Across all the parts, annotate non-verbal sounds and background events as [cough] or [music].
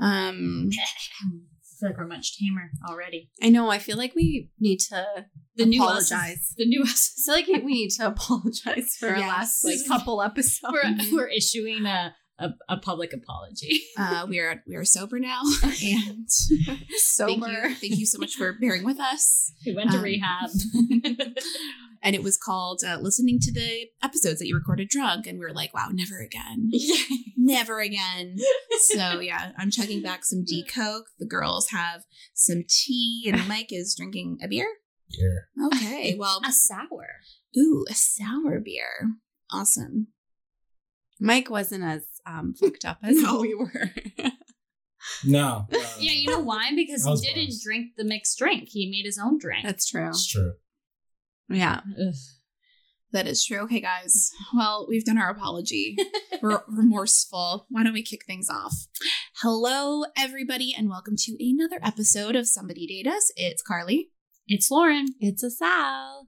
Um, I [laughs] feel like we're much tamer already. I know. I feel like we need to The new us apologize. is- the new us. I feel like we need to [laughs] apologize for our last like couple episodes. We're, we're issuing a, a, a public apology. [laughs] uh, we are we are sober now, and sober. thank you, thank you so much for bearing with us. We went to Um, rehab. And it was called uh, listening to the episodes that you recorded drunk, and we were like, wow, never again, never again. So [laughs] yeah, I'm chugging back some D Coke. The girls have some tea, and Mike is drinking a beer. Yeah. Okay, well, a sour. ooh, a sour beer. Awesome. Mike wasn't as um, fucked up as [laughs] No. we were. No. no, [laughs] Yeah, you know why? Because he didn't buzzed. drink the mixed drink. He made his own drink. That's true. That's true. Yeah. Ugh. That is true. Okay, guys. Well, we've done our apology. [laughs] We're remorseful. Why don't we kick things off? Hello, everybody, and welcome to another episode of Somebody Date Us. It's Carly. It's Lauren. It's Asal.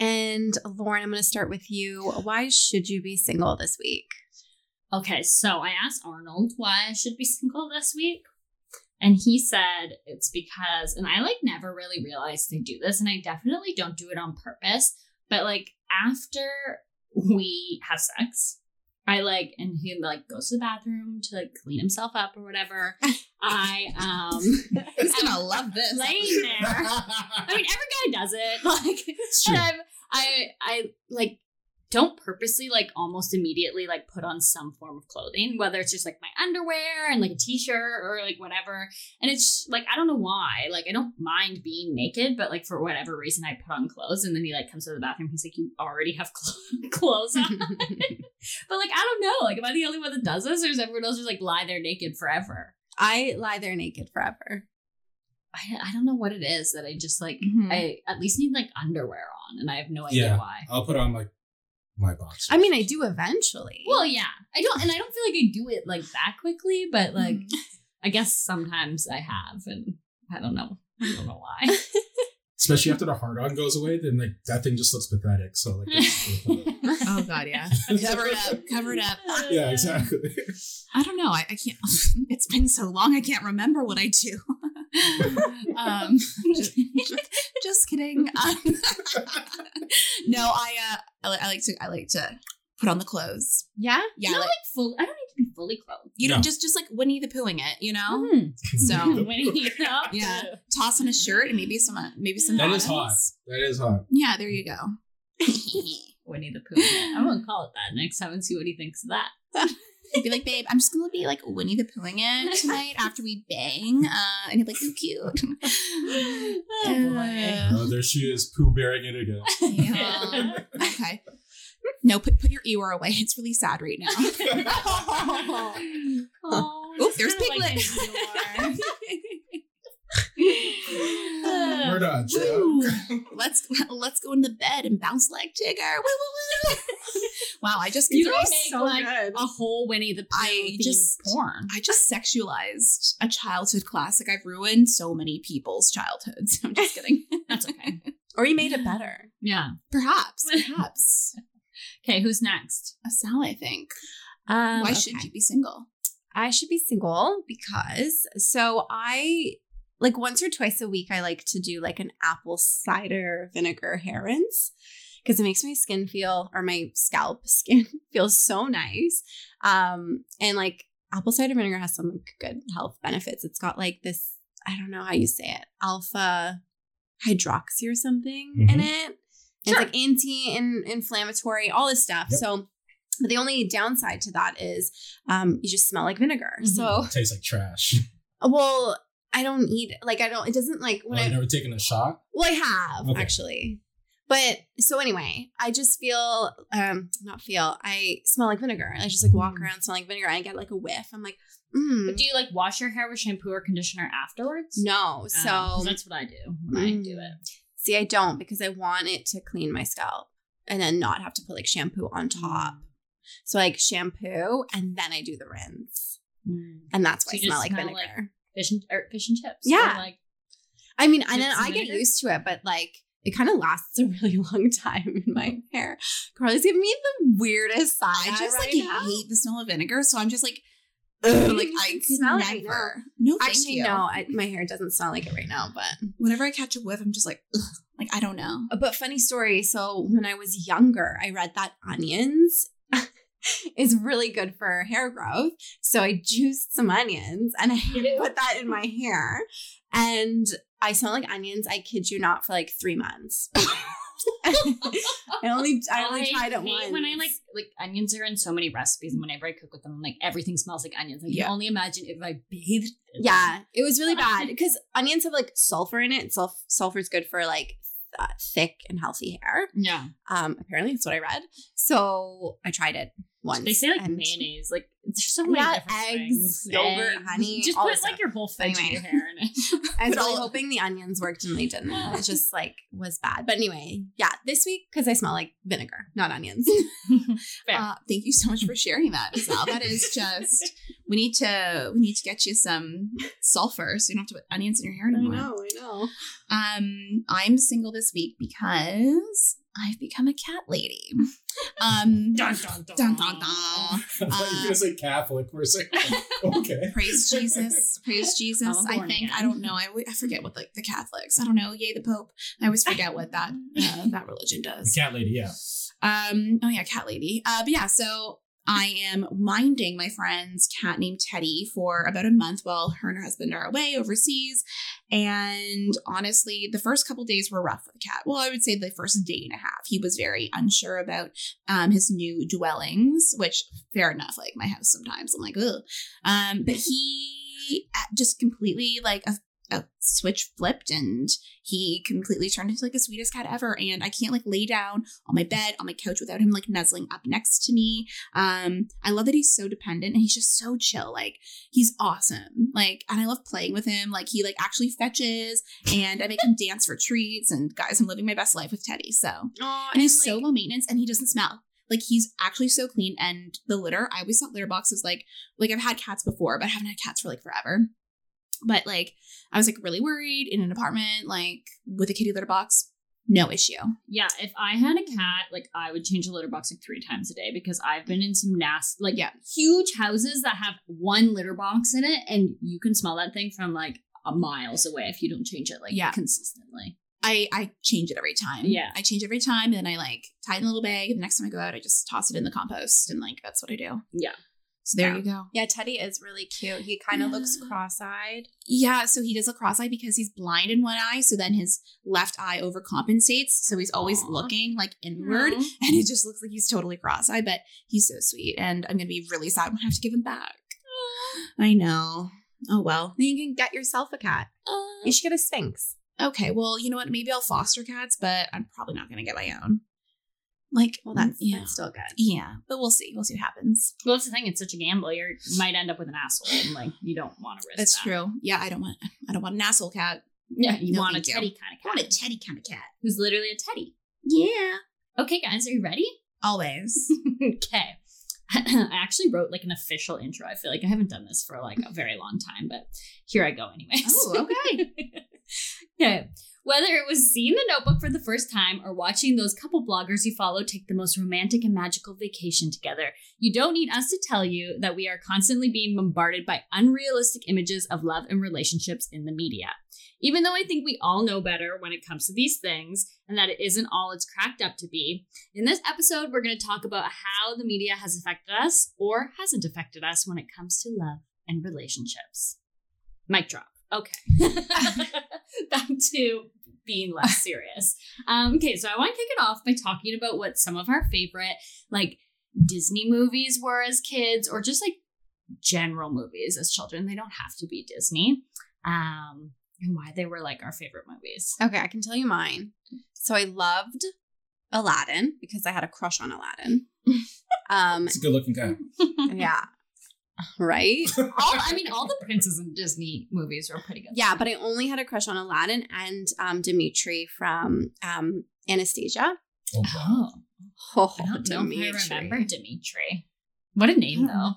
And Lauren, I'm going to start with you. Why should you be single this week? Okay, so I asked Arnold why I should be single this week. And he said it's because, and I like never really realized they do this, and I definitely don't do it on purpose. But like after we have sex, I like, and he like goes to the bathroom to like clean himself up or whatever. [laughs] I um [laughs] He's gonna [laughs] love this. laying there. I mean, every guy does it. Like, I'm, I, I like don't purposely like almost immediately like put on some form of clothing, whether it's just like my underwear and like a t-shirt or like whatever. And it's like I don't know why. Like I don't mind being naked, but like for whatever reason I put on clothes, and then he like comes to the bathroom. He's like, "You already have cl- [laughs] clothes on." [laughs] [laughs] but like I don't know. Like am I the only one that does this, or is everyone else just like lie there naked forever? I lie there naked forever. I, I don't know what it is that I just like. Mhm. I at least need like underwear on, and I have no idea Yeah. why. I'll put on like my boxers. I mean, I do eventually. Well, yeah, I don't, and I don't feel like I do it like that quickly, but like Mhm. I guess sometimes I have, and I don't know. I don't know why. [laughs] especially after the hard on goes away, then like that thing just looks pathetic. So like, it's- [laughs] Oh God, yeah. [laughs] Cover it up. Cover it up. yeah, exactly. I don't know. I, I can't. It's been so long. I can't remember what I do. [laughs] um, just, [laughs] just kidding. Um, [laughs] no, I. Uh, I, I like to. I like to put on the clothes. yeah? Yeah, Not like, like full. I don't need to be fully clothed. you know, No. just just like Winnie the Poohing it. You know, Mhm. so when you know, Yeah. toss on a shirt and maybe some uh, maybe some. That is bottoms. hot. That is hot. Yeah, there you go. Winnie the Pooh. I'm gonna call it that next time and see what he thinks of that. Be like, babe, I'm just gonna be like Winnie the Poohing it tonight after we bang. Uh, and he'd be like, you cute. [laughs] Oh, boy. Oh, there she is, poo bearing it again. Yeah. okay. No, put put your Eeyore away. It's really sad right now. [laughs] [laughs] Oh, Oop, it's there's kinda like Piglet. We're not Woo. joke. [laughs] let's [laughs] let's go in the bed and bounce like Tigger. Woo, woo, woo. [laughs] wow, I just You consider don't make so like good. a whole Winnie the Pooh I just- porn. I just sexualized a childhood classic. I've ruined so many people's childhoods. I'm just kidding. That's okay. Or you made it better. Yeah. perhaps, perhaps. Okay, who's next? Asal, I think. Um, Why okay. should you be single? I should be single because so I like once or twice a week I like to do like an apple cider vinegar hair rinse because it makes my skin feel or my scalp [laughs] skin feel so nice. Um and like apple cider vinegar has some like, good health benefits. It's got like this I don't know how you say it, alpha hydroxy or something in Mhm. it. It's like anti-inflammatory, all this stuff. Yep. So but the only downside to that is um, you just smell like vinegar. Mhm. So, It tastes like trash. well, I don't eat like I don't. It doesn't like when Oh, I you never taken a shot? well I have Okay. actually, But so anyway, I just feel um not feel. I smell like vinegar. I just like walk Mm. around smelling vinegar. I get like a whiff. I'm like, mm, But do you like wash your hair with shampoo or conditioner afterwards? no. Um, that's what I do when I do Mm. it. see, I don't because I want it to clean my scalp and then not have to put like shampoo on top. Mm. So like shampoo and then I do the rinse, Mm. and that's why you I smell like smell vinegar. like- Fish and or fish and chips. Yeah. Or like I mean, and then I get vinegar? used to it, but like it kind of lasts a really [laughs] long time in my hair. Carly's giving me the weirdest side. I just right like now. hate the smell of vinegar, so I'm just like, [laughs] ugh, like I can could smell it right never. No, Actually, you. no, I, my hair doesn't smell like it right now, but Whenever I catch a whiff, I'm just like, ugh, like I don't know. but funny story. So when I was younger, I read that onions [laughs] is really good for hair growth. So I juiced some onions and I put that in my hair, and I smell like onions. I kid you not, for like three months. [laughs] [laughs] I only I only tried it once. When I like like onions are in so many recipes, and whenever I cook with them, I'm like everything smells like onions. I can Yeah. only imagine if I bathed. Yeah, it was really bad because onions have like sulfur in it. Sulf- sulfur is good for like th- thick and healthy hair. Yeah, Um, apparently that's what I read. So I tried it once. they say like and- mayonnaise. Like there's so many Yeah, different eggs, things. yogurt, Eggs. honey, Just put like your whole thing Anyway. hair in it. [laughs] I was really all- hoping the onions worked and they didn't. It just like was bad. But anyway, yeah, this week because I smell like vinegar, not onions. [laughs] [laughs] Fair. Uh, thank you so much for sharing that, Sal. That is just we need to we need to get you some sulfur so you don't have to put onions in your hair anymore. I know. Um, I'm single this week because I've become a cat lady. [laughs] Um, dun, dun, dun. dun, dun, dun. [laughs] I thought you were Uh, gonna say Catholic for a second. [laughs] Okay. praise Jesus, praise Jesus. I'm I born think again. I don't know. I, I forget what like the Catholics. I don't know. Yay the Pope. I always forget what that uh, that religion The does. cat lady, yeah. Um. Oh yeah, cat lady. Uh. But yeah. So I am minding my friend's cat named Teddy for about a month while her and her husband are away overseas. And honestly, the first couple days were rough for the cat. Well, I would say the first day and a half. He was very unsure about um his new dwellings, which fair enough. Like my house sometimes, I'm like, ugh. Um. But he uh, just completely like a switch flipped and he completely turned into like the sweetest cat ever. And i can't like lay down on my bed on my couch without him like nuzzling up next to me. Um i love that he's so dependent and he's just so chill. Like he's awesome. Like and i love playing with him. Like he like actually fetches and i make him dance for treats and guys i'm living my best life with teddy. So Oh, and he's so low maintenance and he doesn't smell. Like he's actually so clean and the litter i always thought litter boxes like like i've had cats before but i haven't had cats for like forever but like i was like really worried in an apartment like with a kitty litter box no issue Yeah, if I had a cat, like I would change the litter box like three times a day because I've been in some nasty, like Yeah. huge houses that have one litter box in it, and you can smell that thing from like a miles away if you don't change it like Yeah. consistently. I I change it every time. Yeah. I change every time, and then I like tie it in a little bag. And the next time I go out, I just toss it in the compost, and like that's what I do. Yeah. So there Yeah. you go. Yeah, Teddy is really cute. He kind of looks cross-eyed. Yeah. So he does a cross eye because he's blind in one eye. So then his left eye overcompensates. So he's always Aw. looking like inward, and it just looks like he's totally cross eyed. But he's so sweet, and I'm gonna be really sad when I have to give him back. I know. Oh well. Then you can get yourself a cat. Uh, You should get a Sphynx. okay. Well, you know what? Maybe I'll foster cats, but I'm probably not gonna get my own. Like, Well, that's, yeah. that's still good. Yeah, but we'll see. We'll see what happens. Well, that's the thing. It's such a gamble. You're, you might end up with an asshole, and like you don't want to risk. That's that. true. Yeah, I don't want. I don't want an asshole cat. Yeah, [laughs] you No, want a teddy kind of cat. I want a teddy kind of cat. who's literally a teddy. Yeah, Okay, guys, are you ready? always. [laughs] okay. [clears throat] I actually wrote like an official intro. I feel like I haven't done this for like a very long time, but here I go anyways. Oh, okay. [laughs] okay. Whether it was seeing the notebook for the first time or watching those couple bloggers you follow take the most romantic and magical vacation together, you don't need us to tell you that we are constantly being bombarded by unrealistic images of love and relationships in the media. Even though I think we all know better when it comes to these things and that it isn't all it's cracked up to be, in this episode, we're going to talk about how the media has affected us or hasn't affected us when it comes to love and relationships. Mic drop. Okay. [laughs] [laughs] Back to being less [laughs] serious. Um, okay, so I want to kick it off by talking about what some of our favorite, like, Disney movies were as kids, or just like general movies as children. They don't have to be Disney. Um, and why they were like our favorite movies. Okay, I can tell you mine. So I loved Aladdin because I had a crush on Aladdin. [laughs] Um, It's a good looking guy. [laughs] yeah, right. all, I mean, all the princes in Disney movies were pretty good. Yeah, but I only had a crush on Aladdin and um, Dimitri from um, Anastasia. Oh, wow. Oh, Oh, I don't know Dimitri. if I remember Dimitri. What a name, though.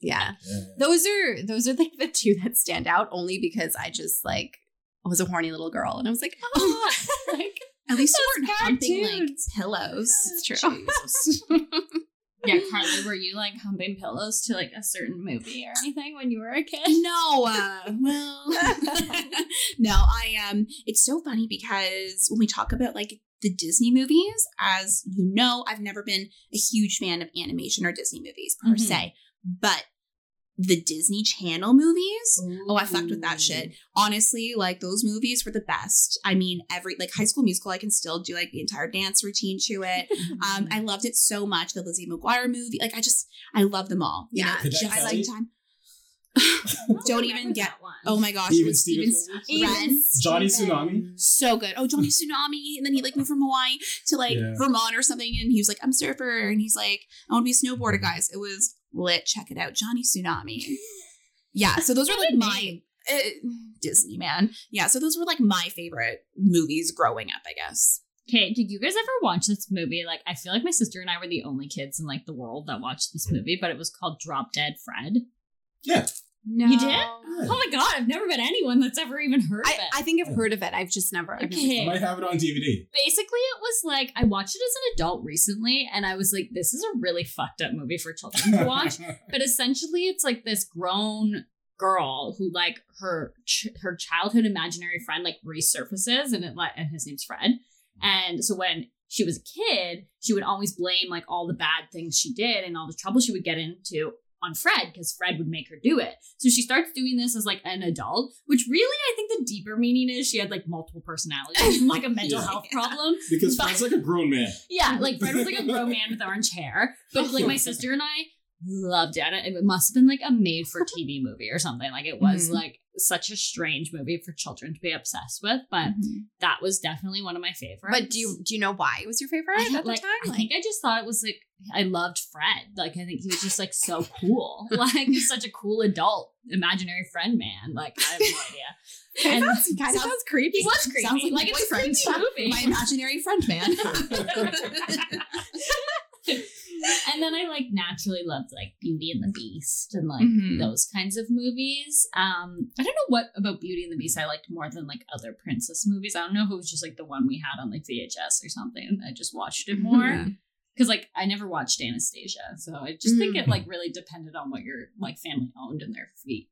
Yeah, Yeah. those are those are like the two that stand out only because I just like was a horny little girl and I was like, oh, [laughs] like At least you weren't humping like pillows. It's true. [laughs] Yeah, Carly, were you like humping pillows to like a certain movie or anything when you were a kid? No, uh, well, [laughs] no, I um, it's so funny because when we talk about like the Disney movies, as you know, I've never been a huge fan of animation or Disney movies per Mhm. se, but the Disney Channel movies. Oh, I fucked with that shit. Honestly, like those movies were the best. I mean, every like High School Musical, I can still do like the entire dance routine to it. [laughs] Um, I loved it so much. The Lizzie McGuire movie, like I just, I love them all. You Yeah, know, Cadet just like time. [laughs] [laughs] Don't even get. one. Oh my gosh, it Even was Stevens Steven's movies? Johnny Tsunami? So good. Oh, Johnny Tsunami, and then he like moved from Hawaii to like Yeah. Vermont or something, and he was like, "I'm surfer," and he's like, "I want to be a snowboarder, guys." It was lit. Check it out, Johnny Tsunami. [laughs] Yeah, so those are What like my uh, Disney man. Yeah, so those were like my favorite movies growing up. I guess. Okay, did you guys ever watch this movie? Like, I feel like my sister and I were the only kids in like the world that watched this movie, but it was called Drop Dead Fred. Yeah. No, You did? Oh my god, I've never met anyone that's ever even heard of I, it. I think I've heard of it. I've just never. I've never Okay. I might have it on DVD. Basically, it was like I watched it as an adult recently, and I was like, "This is a really fucked up movie for children to watch." [laughs] but essentially it's like this grown girl who like her ch- her childhood imaginary friend like resurfaces and it like and his name's Fred and so when she was a kid she would always blame like all the bad things she did and all the trouble she would get into on Fred because Fred would make her do it so she starts doing this as like an adult which really I think the deeper meaning is she had like multiple personalities like a mental [laughs] Yeah. health problem [laughs] because But- Fred's like a grown man. yeah, like Fred was like a grown man with orange hair, but like my sister and I loved it. It must have been like a made for TV movie or something. Like it was Mhm. like such a strange movie for children to be obsessed with, but mm-hmm. that was definitely one of my favorites. But do you do you know why it was your favorite I, at the like, time? I think I just thought it was like I loved Fred. Like I think he was just like so [laughs] cool. Like he's such a cool adult imaginary friend man. Like I have no [laughs] idea. And That's- kind of sounds- sounds creepy. he was creepy. Sounds like like it's a creepy movie. My imaginary friend man. [laughs] and then I like naturally loved like Beauty and the Beast and like Mhm. those kinds of movies. Um, I don't know what about Beauty and the Beast I liked more than like other princess movies. I don't know if it was just like the one we had on like VHS or something. I just watched it more Mhm. because like I never watched Anastasia, so I just think Mm. it like really depended on what your like family owned in their v-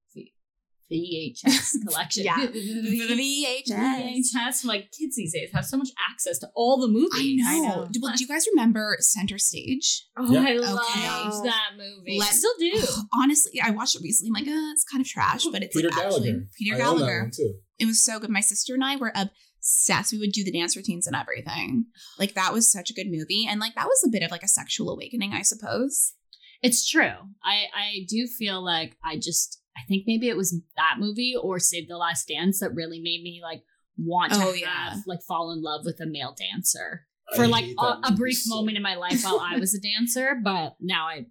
VHS [laughs] collection. Yeah. VHS. VHS. Like kids these days have so much access to all the movies. I know. know. Do, well, do you guys remember Center Stage? Oh, Yeah. I Okay. loved that movie. Let- I still do. Honestly, I watched it recently. I'm like, uh, it's kind of trash, but it's Peter like actually Gallagher. Peter I own that Gallagher. one too. It was so good. My sister and I were obsessed. We would do the dance routines and everything. Like that was such a good movie, and like that was a bit of like a sexual awakening, I suppose. It's true. I I do feel like I just I think maybe it was that movie or Save the Last Dance that really made me like want to Oh, have yeah. like fall in love with a male dancer I for like a, a brief so moment in my life while I was a [laughs] dancer, but now I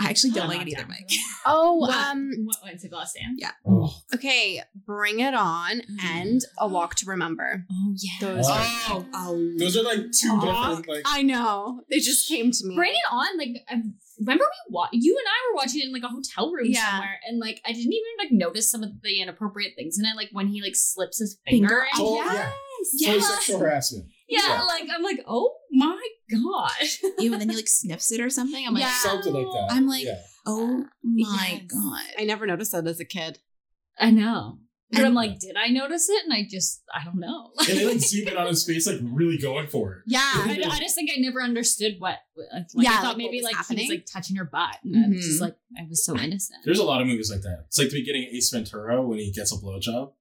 I actually don't I'm like it either, Mike. Oh, What? um, what went Save the Last Dance? Yeah. Oh, okay, bring it on and a [gasps] walk to remember. Oh yeah. Those Wow. are- Oh, oh, those are like two different like I know. They just came to me. Bring it on! Like, I remember we wa- you and I were watching it in like a hotel room Yeah. somewhere, and like I didn't even like notice some of the inappropriate things in it, like when he like slips his finger. Finger in. Oh, Yes. yeah. Yeah. Total sexual harassment. Yeah, Yeah. like I'm like, oh my god. ew, and then he like [laughs] sniffs it or something. I'm like, Yeah. Something like that. I'm like- yeah. oh my Yes. god. I never noticed that as a kid. I know. But And- I'm like, did I notice it? And I just, I don't know. and they like [laughs] zoom in on his face, like really going for it. Yeah. I, I just think I never understood what. Like, I Yeah, thought like, maybe what was like he happening. was like touching her butt, and I was just like, I was so innocent. There's a lot of movies like that. It's like the beginning of Ace Ventura when he gets a blowjob.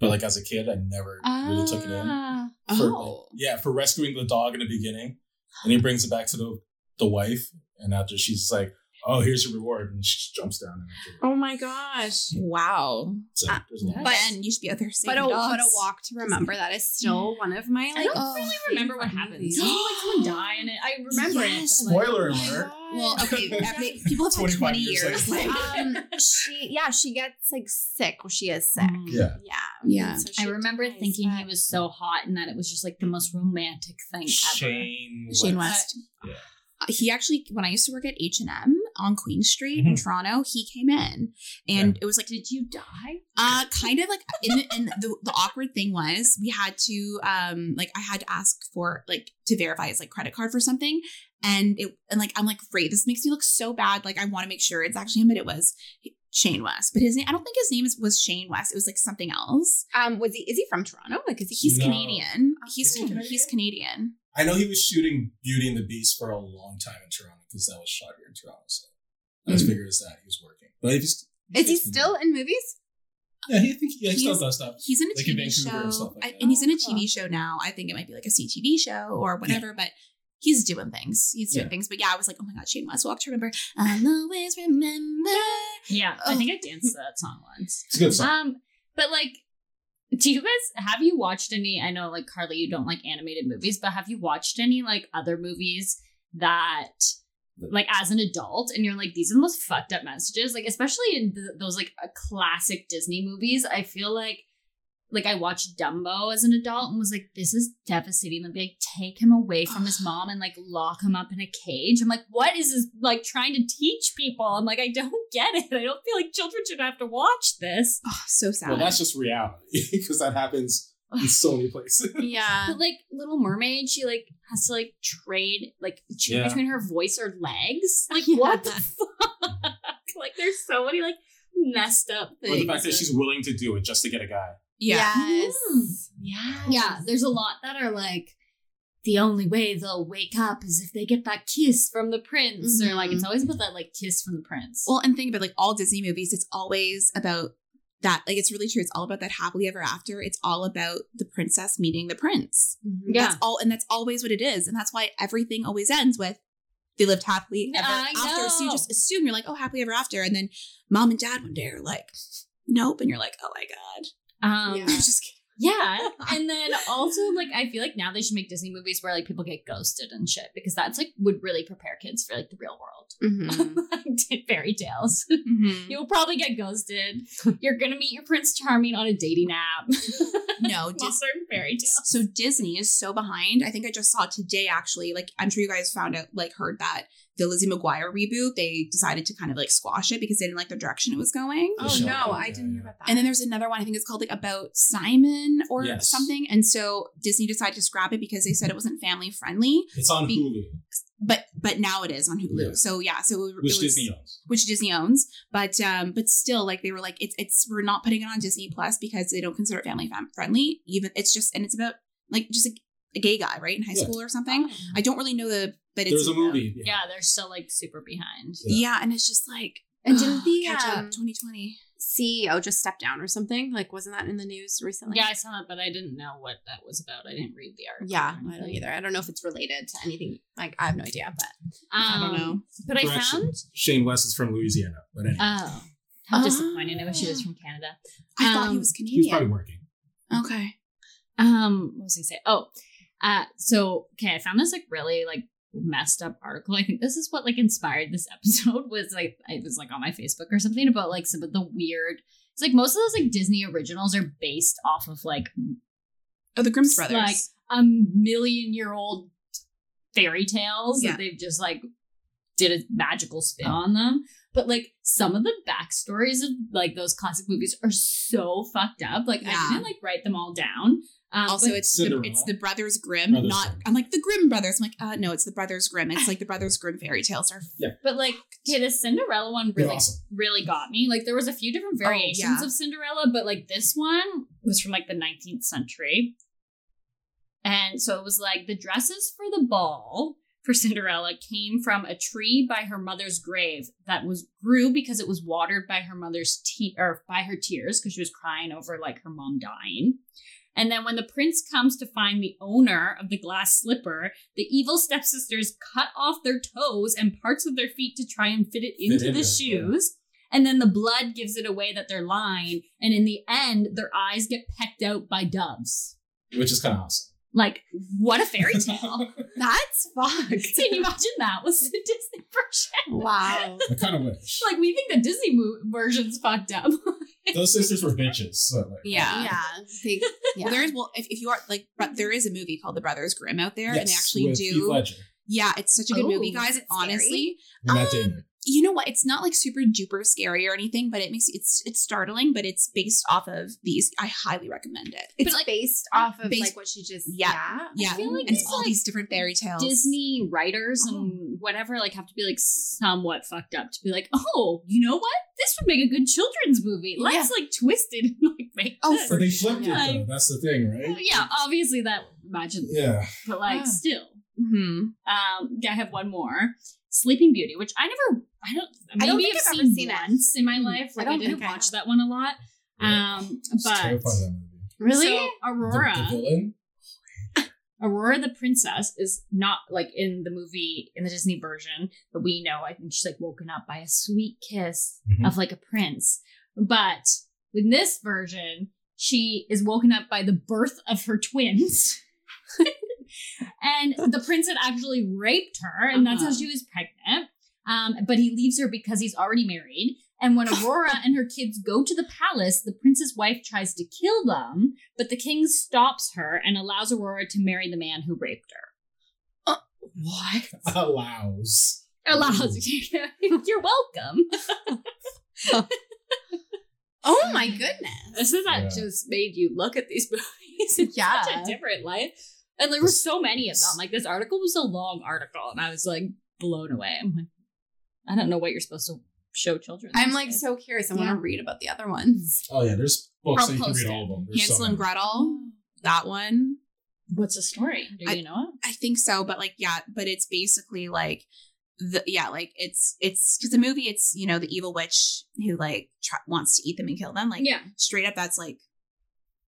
But like as a kid, I never really took it in. Ah. For, Oh. yeah, for rescuing the dog in the beginning, and he brings it back to the the wife, and after she's like, "Oh, here's your reward," and she just jumps down. Oh my gosh. Wow. so Uh, there's a lot. But and you should be out there But saving a, dogs. but a walk to remember that is still one of my like. I like. don't Oh, really remember what favorite happens. movies. Didn't like someone die in it? I remember Yes. it. but, like- Spoiler alert. God. Well, [laughs] okay, they- [laughs] people have had 20 years years. Like, um, [laughs] she yeah, she gets like sick. Well, she is sick. Mm. Yeah. Yeah, Yeah. So I remember dies, thinking he was so hot and that it was just like the most romantic thing ever. Shane. Shane West. West. Yeah. Uh, He actually, when I used to work at H and M on Queen Street in Mhm. Toronto, he came in, and it was like, Did you die? [laughs] uh, kind of like, in, and the, the awkward thing was we had to, um, like, I had to ask for like to verify his like credit card for something, and it, and like, I'm like, great, this makes me look so bad. Like, I want to make sure it's actually him, but it was Shane West, but his name, I don't think his name is, was Shane West. It was like something else. Um, was he? Is he from Toronto? Like, is he? He's No. Canadian. He's Is he Canadian? he's Canadian. I know he was shooting Beauty and the Beast for a long time in Toronto because that was shot here in Toronto. So I just Mhm. figured it's that he was working. But if he's, Is he still in movies? Yeah, he think yeah, he still He's- does stuff. He's in a Like TV Vancouver show, and stuff like I- and he's in a Oh, TV cool. show now. I think it might be like a CTV show or whatever, but he's doing things. He's doing Yeah. things. But yeah, I was like, oh my god, Shane West walk to remember. I'll always remember. Yeah, I Oh. think I danced that song once. It's a good song. Um, but like, [laughs] do you guys have you watched any? I know, like Carly, you don't like animated movies, but have you watched any like other movies that, like, as an adult, and you're like, these are the most fucked up messages, like especially in th those like uh, classic Disney movies. I feel like. Like I watched Dumbo as an adult and was like, "This is devastating." Like, they take him away from his [sighs] mom and like lock him up in a cage. I'm like, "What is this like trying to teach people?" I'm like, "I don't get it. I don't feel like children should have to watch this." [sighs] Oh, so sad. well, that's just reality [laughs] because that happens in so many places. [laughs] Yeah. But like Little Mermaid, she like has to like trade like choose Yeah. between her voice or legs. [laughs] Like Yeah. what the fuck? like there's so many like messed up things. Or the fact that she's willing to do it just to get a guy. Yeah. Yes. Mm. Yes. yeah, there's a lot that are like the only way they'll wake up is if they get that kiss from the prince, or like it's always about that like kiss from the prince. Well, and think about like all Disney movies, it's always about that. Like it's really true. It's all about that happily ever after. It's all about the princess meeting the prince. Mhm. Yeah. That's all, and that's always what it is. And that's why everything always ends with they lived happily ever I after. So you just assume you're like, oh, happily ever after. And then mom and dad one day are like, nope. And you're like, oh my God. Um, Yeah. I'm [laughs] just kidding. Yeah. [laughs] And then also like I feel like now they should make Disney movies where like people get ghosted and shit because that's like would really prepare kids for like the real world. Mhm. [laughs] like fairy tales. Mhm. You'll probably get ghosted. You're gonna meet your Prince Charming on a dating app. No, Dis- fairy tales. so Disney is so behind. I think I just saw today actually. Like I'm sure you guys found out, like heard that the Lizzie McGuire reboot, they decided to kind of like squash it because they didn't like the direction it was going. Oh Michelle no, Obama, I didn't hear about that. And then there's another one, I think it's called like About Simon or Yes. something. And so Disney decided to scrap it because they said it wasn't family friendly. It's on Be- Hulu, But but now it is on Hulu. Yeah. So yeah, so it, which it was, Disney owns. which Disney owns. But um, but still, like they were like, it's it's we're not putting it on Disney Plus because they don't consider it family fam- friendly. Even it's just and it's about like just a, a gay guy, right, in high Yeah. school or something. I don't really know the, but it's There's a movie. Yeah, they're still like super behind. Yeah, and it's just like And didn't the catch um, up 2020? CEO just stepped down or something? Like, wasn't that in the news recently? Yeah, I saw that, but I didn't know what that was about. I didn't read the article. Yeah, I don't anything. either. I don't know if it's related to anything. Like, I have no idea. But I don't Um, know. But I found. Shane West is from Louisiana, but anyway, Oh, how Oh. disappointing! I wish he was from Canada. I thought he um, was he He's probably working. Okay. Um, what was I say? Oh, uh, so okay, I found this like really like messed up article. I think this is what like inspired this [laughs] episode was like it was like on my Facebook or something about like some of the weird. It's like most of those like Disney originals are based off of like Oh, the Grimm brothers Like, a million year old fairy tales Yeah. that they've just like did a magical spin on them. But like some of the backstories of like those classic movies are so fucked up. Like Yeah. I didn't like write them all down. Um, also, but- it's the, it's the Brothers Grimm, Brothers not. Grimm. I'm like the Grimm brothers. I'm like, uh, no, it's the Brothers Grimm. It's like the Brothers Grimm fairy tales are. But like, okay, the Cinderella one really, awesome. really got me. Like, there was a few different variations Oh, yeah. of Cinderella, but like this one was from like the 19th century, and so it was like the dresses for the ball for Cinderella came from a tree by her mother's grave that was grew because it was watered by her mother's te- or by her tears because she was crying over like her mom dying. And then when the prince comes to find the owner of the glass slipper, the evil stepsisters cut off their toes and parts of their feet to try and fit it into in the it, shoes. And then the blood gives it away that they're lying. And in the end, their eyes get pecked out by doves. which is kind of awesome. Like, what a fairy tale. [laughs] That's fucked. Can you imagine that was the Disney version? Wow. I kind of wish Like, we think the Disney mo- version's fucked up. [laughs] those sisters were bitches. So like, Yeah. Yeah. They, [laughs] yeah. Well, there's well, if, if you are like, but there is a movie called The Brothers Grimm out there, and they actually with do. Ledger Yeah, it's such a good Oh, movie, guys. it scary? Honestly, and Matt Um, Damon. You know what? It's not like super duper scary or anything, but it makes it's it's startling. But it's based off of these. I highly recommend it. it's like- based off of based- like what she just Yeah. Yeah, feel like and it's all like, these different fairy tales. Disney writers and whatever like have to be like somewhat fucked up to be like, oh, you know what? This would make a good children's movie. Let's like twist it and like make Oh, this. But they flipped Yeah. it though. That's the thing, right? yeah, obviously that imagine, Yeah. but like Ah. still. hmm Um, I have one more. Sleeping Beauty, which I never, I don't, maybe I don't think I've I've seen, ever seen it. once in my Mm, life. Like I, don't didn't think I watch that one a lot. Yeah. Um, It's but terrified that movie. Really? so Aurora, The, the villain? [laughs] Aurora the princess is not like in the movie in the Disney version that we know. I think she's like woken up by a sweet kiss Mhm. of like a prince. But in this version, she is woken up by the birth of her twins. [laughs] and the prince had actually raped her, and that's how Uh-huh. she was pregnant. Um, but he leaves her because he's already married. And when Aurora and her kids go to the palace, the prince's wife tries to kill them, but the king stops her and allows Aurora to marry the man who raped her. what? [laughs] Allows. Allows [laughs] You're welcome. [laughs] Oh my goodness. This is that Yeah. just made you look at these movies in Yeah. such a different light. And there were so many of them. Like this article was a long article, and I was like blown away. I'm like, I don't know what you're supposed to show children. I'm like days. so curious. I want to read about the other ones. Oh yeah, there's books that you can read all of them. There's Hansel so and. Gretel, that one. What's the story? Do I- you know it? I think so, but like yeah, but it's basically like the yeah, like it's it's because the movie it's you know the evil witch who like try, wants to eat them and kill them. Like yeah. straight up, that's like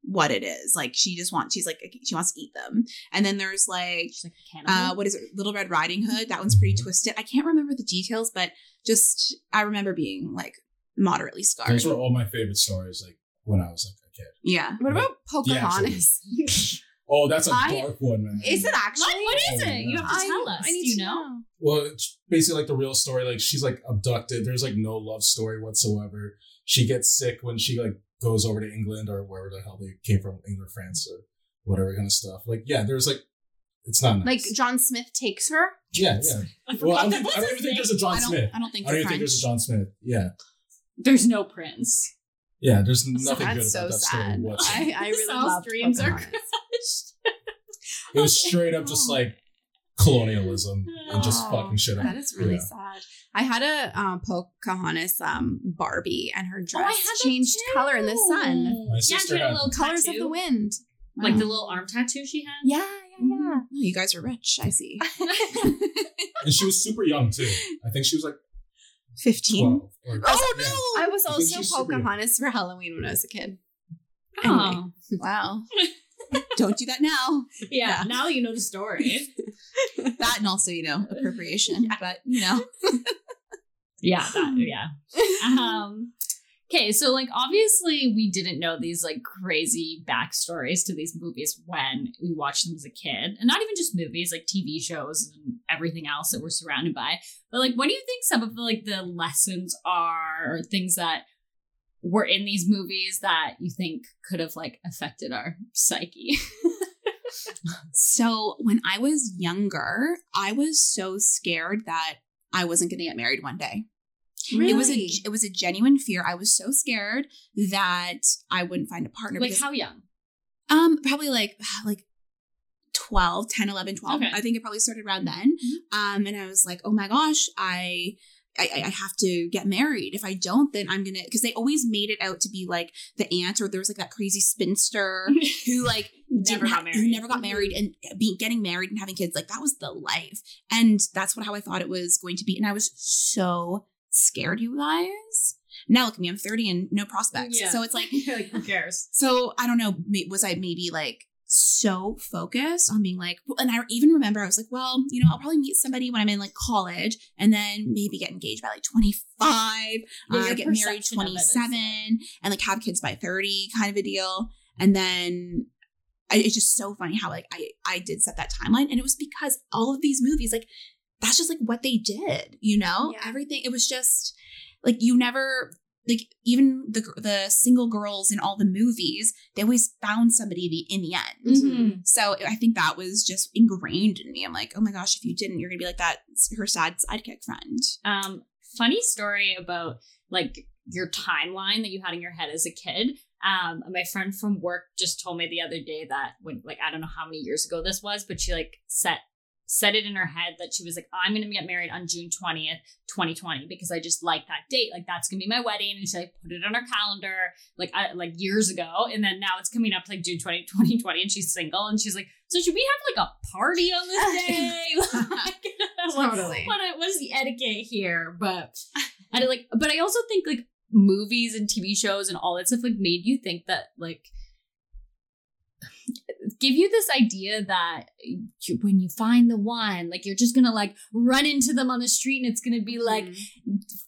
what it is. Like she just wants she's like she wants to eat them, and then there's like She's like a uh what is it Little Red Riding Hood? That one's pretty Mhm. twisted. I can't remember the details, but just I remember being like moderately scarred. Those were all my favorite stories, like when I was like a kid. yeah. What about Yeah, [laughs] [laughs] Oh, that's a I- dark one, man. Is it actually? what, what is it? You have to I- tell us. I need Do you to know? Well, it's basically like the real story. Like she's like abducted. There's like no love story whatsoever. She gets sick when she like goes over to England or wherever the hell they came from, England, France, or whatever kind of stuff. Like yeah, there's like it's not nice. Like John Smith takes her. yeah, yeah. I Well, I don't, think, I don't even think there's a John I Smith. I don't think I don't they're even think there's a John Smith. Yeah, There's no prince. yeah. There's nothing good That's so about that story sad. whatsoever. I, I really love dreams are [laughs] crushed. It was straight up just like colonialism and just Oh, fucking shit up. That is really Yeah. sad. I had a um, Pocahontas um, Barbie, and her Oh, dress had that changed too. color in the sun. My yeah, she had a had little Colors tattoo. of the wind. Like the little arm tattoo she had. Yeah, yeah, Oh, you guys are rich. I see. [laughs] [laughs] And she was super young too. I think she was like Fifteen. Or, Oh Yeah. no! I was I also she's super. Pocahontas for Halloween when I was a kid. Oh, Wow. [laughs] Don't do that now. yeah. Yeah. Now you know the story. That and also, you know, appropriation. But you know, yeah, that, [laughs] yeah. Um, okay, so like obviously we didn't know these like crazy backstories to these movies when we watched them as a kid, and not even just movies, like TV shows and everything else that we're surrounded by. But like, what do you think some of the like the lessons are, or things that were in these movies that you think could have like affected our psyche? [laughs] so when I was younger, I was so scared that I wasn't going to get married one day. It was a it was a genuine fear. I was so scared that I wouldn't find a partner. like because- how young? Um, probably like [sighs] like 12, 10, 11, 12. Okay. I think it probably started around then. Um, and I was like, oh my gosh, I I, I have to get married. If I don't, then I'm gonna because they always made it out to be like the aunt or there was like that crazy spinster [laughs] who like Never didn't got ha- married. who never got married and getting married and having kids like that was the life and that's what how I thought it was going to be and I was so scared you guys Now look at me, I'm 30 and no prospects. Yeah. So it's like, [laughs] like who cares? so I don't know, was I maybe like so focused on being like, and I even remember I was like, well, you know, I'll probably meet somebody when I'm in like college and then maybe get engaged by like 25, Yeah, uh, get married perception of it is, 27 and like have kids by 30 kind of a deal. And then I, it's just so funny how like I, I did set that timeline and it was because all of these movies, like that's just like what they did, you know, Yeah. everything. It was just like, you never, like even the the single girls in all the movies, they always found somebody the, in the end. Mhm. So I think that was just ingrained in me. I'm like, oh my gosh, if you didn't, you're gonna be like that her sad sidekick friend. Um, funny story about like your timeline that you had in your head as a kid. Um, my friend from work just told me the other day that when like I don't know how many years ago this was, but she like set set it in her head that she was like, I'm gonna get married on June twentieth, 2020, because I just like that date. Like that's gonna be my wedding. And she like put it on her calendar like I, like years ago. And then now it's coming up to, like June 20, 2020, and she's single and she's like, So should we have like a party on this [laughs] day? [laughs] like, [laughs] what- Totally. What, what is the etiquette here? But I like but I also think like movies and TV shows and all that stuff like made you think that like give you this idea that you, when you find the one like you're just gonna like run into them on the street and it's gonna be like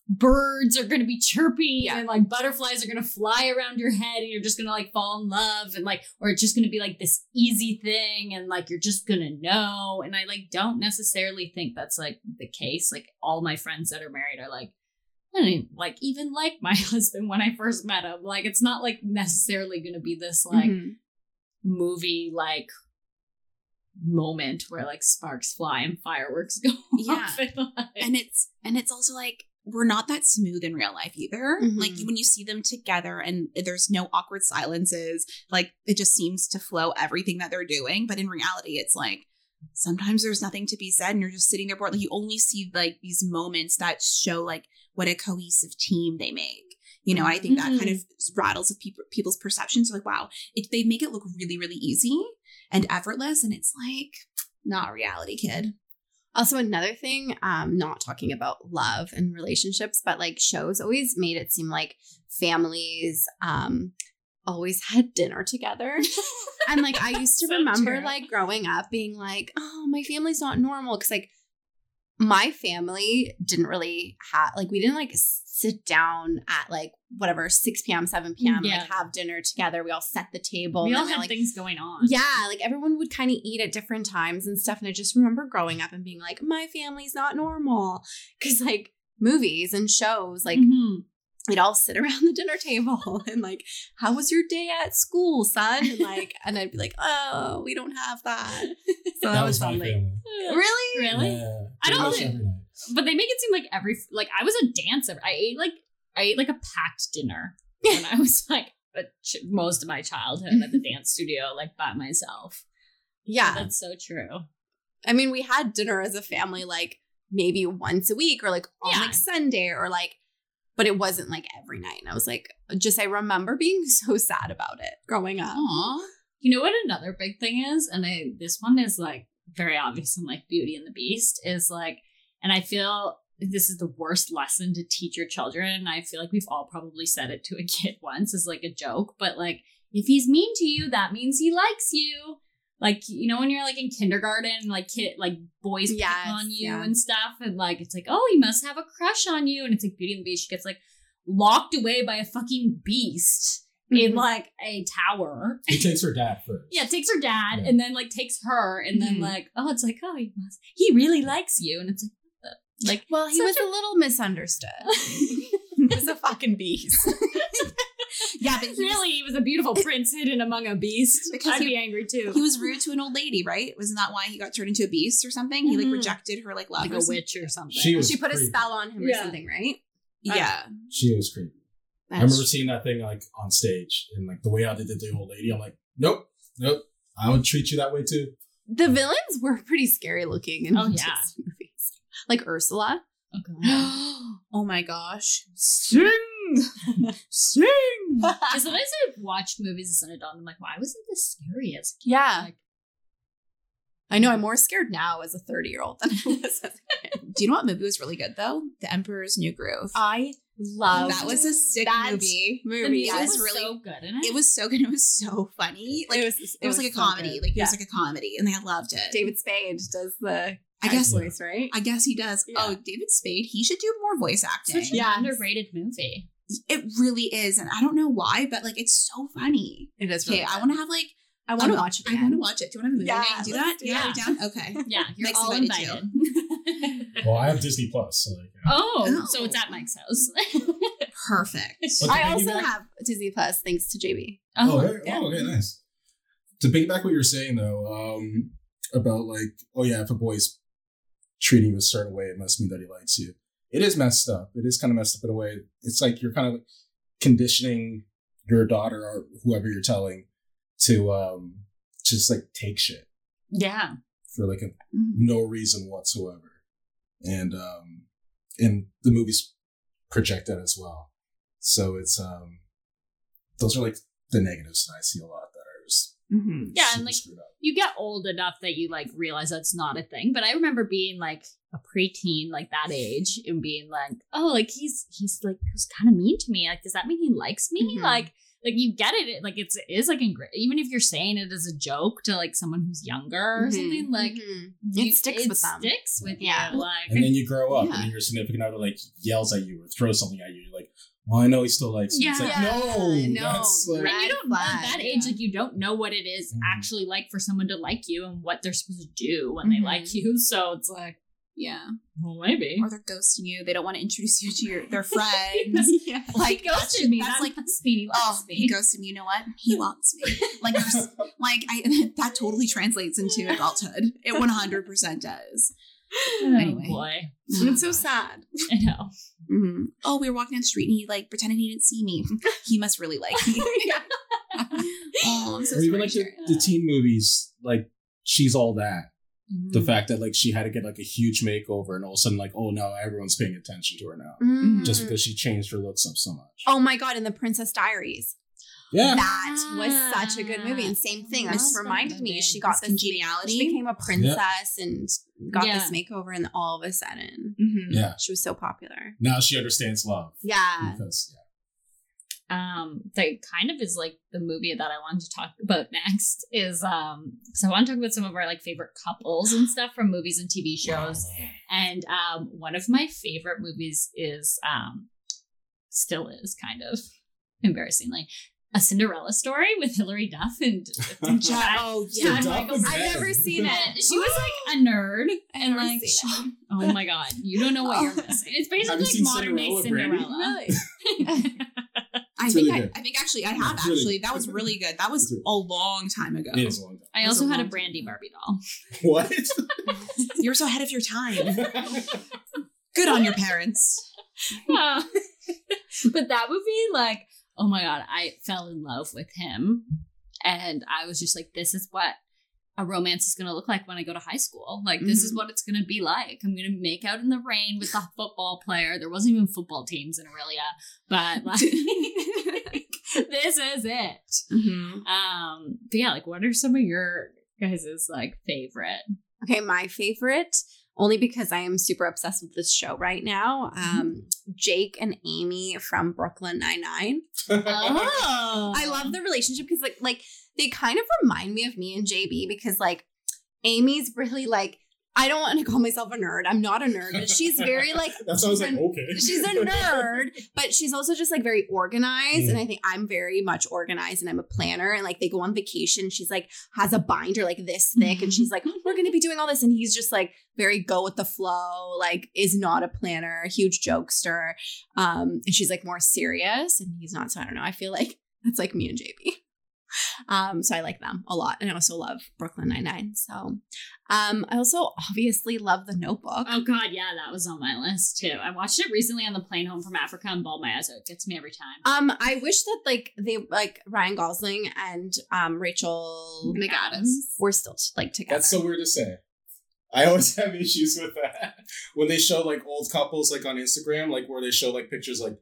birds are gonna be chirping Yeah. and like butterflies are gonna fly around your head and you're just gonna like fall in love and like or it's just gonna be like this easy thing and like you're just gonna know and I like don't necessarily think that's like the case like all my friends that are married are like I even, like even like my [laughs] husband when I first met him like it's not like necessarily gonna be this like Mhm. Movie like moment where like sparks fly and fireworks [laughs] go Yeah. off and, like, and it's and it's also like we're not that smooth in real life either. Mhm. Like when you see them together and there's no awkward silences, like it just seems to flow everything that they're doing. But in reality, it's like sometimes there's nothing to be said and you're just sitting there bored. Like you only see like these moments that show like what a cohesive team they make. You know, I think that kind of rattles of people people's perceptions. Like, wow, it, they make it look really, really easy and effortless, and it's like not reality, kid. Also, another thing, um, not talking about love and relationships, but like shows always made it seem like families um always had dinner together. [laughs] and like I used to So remember true. like growing up being like, oh, my family's not normal. Cause like my family didn't really have like we didn't like sit down at like whatever 6 p.m 7 p.m Yeah. like have dinner together we all set the table we all had like things going on yeah, like everyone would kind of eat at different times and stuff. And I just remember growing up and being like, my family's not normal. Cause like movies and shows, like Mhm. We'd all sit [laughs] around the dinner table [laughs] and like, how was your day at school, son? And like, and I'd be like, oh, we don't have that. So that, That was was fun. Like, really? really Yeah, I don't pretty much think- but they make it seem like every like I was a dancer. I ate like I ate like a packed dinner [laughs] when I was like a ch- most of my childhood at the dance studio, like by myself. Yeah. that's so true. I mean, we had dinner as a family like maybe once a week or like on Yeah. like Sunday or like, but it wasn't like every night. And I was like, just I remember being [laughs] so sad about it growing up. Aw. You know what another big thing is, and I this one is like very obvious in like Beauty and the Beast is like, and I feel this is the worst lesson to teach your children. And I feel like we've all probably said it to a kid [laughs] once as like a joke, but like if he's mean to you, that means he likes you. Like you know when you're like in kindergarten, like kid like boys Yes, pick on you yeah. and stuff, and like it's like oh he must have a crush on you, and it's like Beauty and the Beast. She gets like locked away by a fucking beast in Mhm. like a tower. He takes her dad first. Yeah, takes her dad Yeah. and then like takes her and then Mhm. like oh it's like oh he must he really likes you and it's like what like Well, he Such was a little misunderstood. [laughs] he was a fucking beast. [laughs] Yeah, but [laughs] he was, really he was a beautiful prince hidden among a beast. Because I'd he- be angry too. he was rude to an old lady, right? Wasn't that why he got turned into a beast or something? He like Mhm. rejected her like love like a something. witch or something. She was she put a spell on him or something, right? Yeah, She was creepy. I That's remember seeing that thing like on stage and like the way how they did the old lady. I'm like, nope, nope. I would treat you that way too. The villains were pretty scary looking in Oh, yeah. movies. Like Ursula. Oh, [gasps] oh my gosh. Sing, sing. [laughs] Because sometimes I watched movies as an adult and I'm like, why wasn't this scary as a kid? Yeah. Like, I know I'm more scared now as a 30 year old than I was as a kid. [laughs] Do you know what movie was really good though? The Emperor's New Groove. I love that was a sick that movie. The music Yes, was really- so good in it. It was so good. It was so funny. Like it it was, was, it like a comedy. good. Like it was like a comedy, and I loved it. David Spade does the I guess- voice, right? I guess he does. Oh, yeah. Oh, David Spade. He should do more voice acting. Such an Yes. underrated movie. It really is, and I don't know why, but like it's so funny. It is. Okay, I want to have like I want to um, watch it. I want to watch it. Do you want to movie Yeah, night and do that? do yeah, that. down? Okay. [laughs] Yeah, you're Mike's all invited invited. Well, I have Disney Plus, so like, yeah. oh, Oh. so it's at Mike's house. [laughs] Perfect. I also piggyback- have Disney Plus thanks to JB. Oh, oh, okay. oh, okay, nice. To piggyback what you were saying though, um, about like, oh yeah, if a boy's treating you a certain way, it must mean that he likes you. It is messed up. It is kind of messed up in a way. It's like you're kind of conditioning your daughter or whoever you're telling to um just like take shit yeah. for like a, no reason whatsoever. And um and the movie's project that as well. So it's um those are like the negatives that I see a lot that are just Mm-hmm. Yeah, super and, like. You get old enough that you like realize that's not a thing. But I remember being like a preteen, like that age, and being like, oh, like he's he's like he's kind of mean to me. Like, does that mean he likes me? Mhm. Like, like you get it. it- Like it's it is like ingra- even if you're saying it as a joke to like someone who's younger or Mhm. something, like Mhm. you- it sticks it with them. Sticks with Yeah. you. Like And then you grow up Yeah. and then your significant other like yells at you or throws something at you. You're like, well, I know he still likes me. It's like, Yeah. no, no. that's like, And you don't flag, at that yeah. age, like you don't know what it is Mhm. actually like for someone to like you and what they're supposed to do when they Mhm. like you. [laughs] So it's like, Yeah. well, maybe. Or they're ghosting you. They don't want to introduce you to your their [laughs] friends. yeah. Like he that ghosted shit- me. That's That's like like Speedy oh, loves he me. ghosted me. You know what? He wants me. Like [laughs] like I that totally translates into adulthood. It 100 percent does. [laughs] Oh, Anyway. boy, [laughs] It's so sad. I know. Mm-hmm. Oh, we were walking down the street and he like pretended he didn't see me. [laughs] He must really like me. oh, I'm so or even sorry. like the, the teen movies, like she's all that. The Mm-hmm. fact that like she had to get like a huge makeover and all of a sudden like, oh no, everyone's paying attention to her now. Mhm. Just because she changed her looks up so much. Oh my god! In the Princess Diaries, Yeah. that was such a good movie. And same thing. That just reminded me. She got Miss this Congeniality. She became a princess and got Yeah. this makeover, and all of a sudden, Mhm. Yeah. she was so popular. Now she understands love. Yeah. Because yeah. um that kind of is like the movie that I wanted to talk about next is um so I want to talk about some of our like favorite couples and stuff from movies and TV shows. And um one of my favorite movies is um still is kind of embarrassingly a Cinderella story with Hilary Duff and, [laughs] and Chad. Oh yeah. Chad Duff Michaels. and I've never seen it. [laughs] she was like a nerd and like she- [laughs] oh my god you don't know what you're missing it's Have basically like seen modern day Cinderella, Brandy? Cinderella I It's think really I. I think actually I have It's really actually that was really good. That was a long time ago. It is a long time. I That also a had a Brandy time. Barbie doll What? You're so ahead of your time. Good on your parents. Uh, but that would be like, oh my god, I fell in love with him, and I was just like, this is what a romance is going to look like when I go to high school. Like, this is what it's going to be like. I'm going to make out in the rain with the [laughs] football player. There wasn't even football teams in Orillia, but [laughs] like, [laughs] this is it. Mhm. Um, but yeah, like, what are some of your guys' like favorite? Okay, my favorite, only because I am super obsessed with this show right now. Um, Jake and Amy from Brooklyn Nine Nine. Oh, I love the relationship because like like they kind of remind me of me and JB because like Amy's really like I don't want to call myself a nerd. I'm not a nerd, but she's very [laughs] like That sounds like a- okay. she's a [laughs] nerd, but she's also just like very organized. Mm. And I think I'm very much organized and I'm a planner. And like they go on vacation. She's like has a binder like this thick. And she's like, we're going to be doing all this. And he's just like very go with the flow, like is not a planner, huge jokester. Um, and she's like more serious and he's not. So I don't know. I feel like that's like me and JB. Um, so I like them a lot. And I also love Brooklyn Nine-Nine. So um, I also obviously love the notebook. Oh god, yeah, that was on my list too. I watched it recently on the plane home from Africa and bawled my eyes out. It gets me every time. Um, I wish that like they like Ryan Gosling and um Rachel McAdams. were still like together. That's so weird to say. I always [laughs] have issues with that when they show like old couples like on Instagram, like where they show like pictures like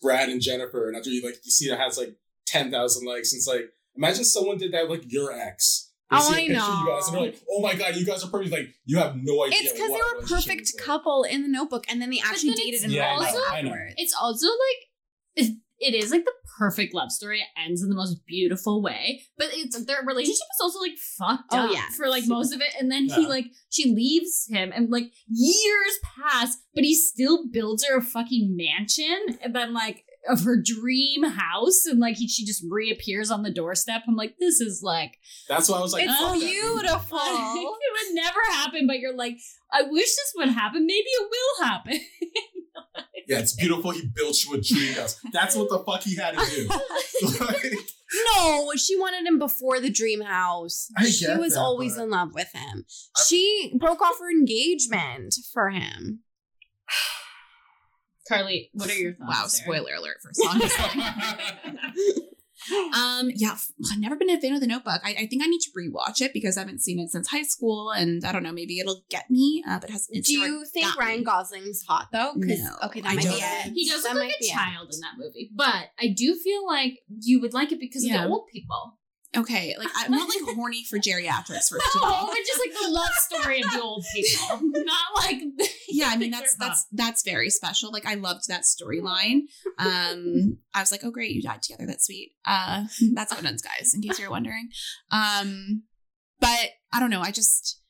Brad and Jennifer, and after you like you see it has like ten thousand likes, and it's like imagine someone did that like your ex. They Oh, see know. You guys, and they're like, "Oh my god, you guys are perfect!" Like you have no idea. It's because they our were a perfect is like. couple in the notebook and then they actually then dated it's in Yeah, also- I know. afterwards. It's also like it, it is like the perfect love story. It ends in the most beautiful way, but it's their relationship is also like fucked Oh, up yeah. for like most of it. And then he like she leaves him, and like years pass, but he still builds her a fucking mansion, and then like of her dream house, and like he, she just reappears on the doorstep. I'm like, this is like That's why I was like, It's "Fuck beautiful. [laughs] [laughs] it would never happen, but you're like, I wish this would happen. Maybe it will happen. [laughs] Yeah, it's beautiful. He built you a dream house. That's what the fuck he had to do. Like, No, she wanted him before the dream house. I she was that, always in love with him. I- She broke off her engagement for him. Carly, what are your [laughs] thoughts? Wow, Sarah? spoiler alert for song. [laughs] um, yeah, I've never been a fan of the Notebook. I, I think I need to rewatch it because I haven't seen it since high school, and I don't know, maybe it'll get me. Uh, but it has Do you think Ryan me. Gosling's hot though? No, okay, that I might don't. be it. He does That look like a be it. child in that movie, but I do feel like you would like it because of the old people. Okay, like I'm not like horny for geriatrics first of [laughs] all. but just like the love story of the old people, [laughs] not like Yeah, I mean that's that's that's very special. Like I loved that storyline. Um, I was like, oh great, you died together. That's sweet. Uh, that's evidence, guys, in case you're wondering. Um, but I don't know. I just,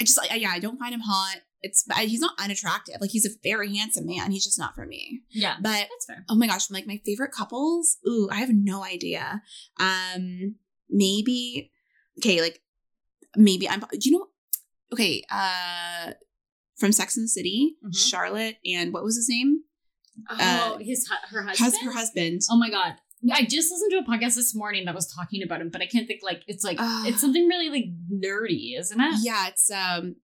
I just, like, yeah, I don't find him hot. It's he's not unattractive. Like he's a very handsome man. He's just not for me. yeah, But that's fair. oh my gosh, I'm like my favorite couples. Ooh, I have no idea. Um, maybe okay, like maybe I'm. Do you know? Okay, uh, from Sex and the City, Mhm. Charlotte and what was his name? Oh, uh, his her Hus- husband. her husband. Oh my god. I just listened to a podcast this morning that was talking about him, but I can't think like it's like Ah. it's something really like nerdy, isn't it? Yeah, it's um,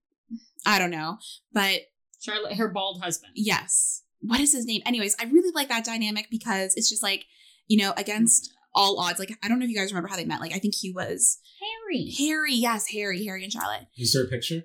I don't know, but Charlotte, her bald husband. yes, what is his name? Anyways, I really like that dynamic because it's just like you know against all odds. Like I don't know if you guys remember how they met. Like I think he was Harry. Harry. Yes, Harry, Harry and Charlotte. Is there a picture?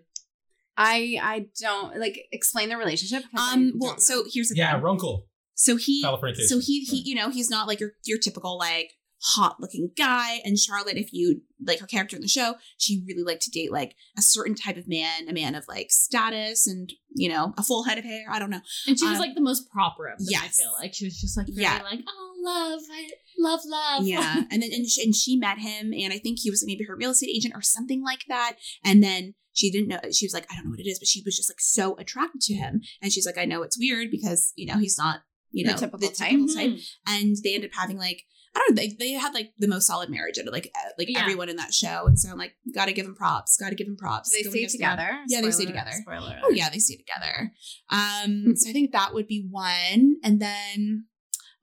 I I don't like explain the relationship. Um, don't well, so here's the Yeah, thing. Runkle. So he, so he, he, you know, he's not like your your typical like hot looking guy. And Charlotte, if you like her character in the show, she really liked to date like a certain type of man, a man of like status and you know a full head of hair. I don't know. And she was Um, like the most proper of them, I yes. feel like. She was just like very Yeah. like, oh love, I love love. Yeah, [laughs] and then and she, and she met him, and I think he was maybe her real estate agent or something like that. And then she didn't know. She was like, I don't know what it is, but she was just like so attracted to him. And she's like, I know it's weird because you know he's not you The know typical type. type. Mhm. and they ended up having like I don't know they, they had like the most solid marriage out of like uh, like Yeah. everyone in that show and so I'm like gotta give them props gotta give them props they Go stay against that. together. Yeah, they stay together. Spoiler. oh yeah they stay together um so I think that would be one and then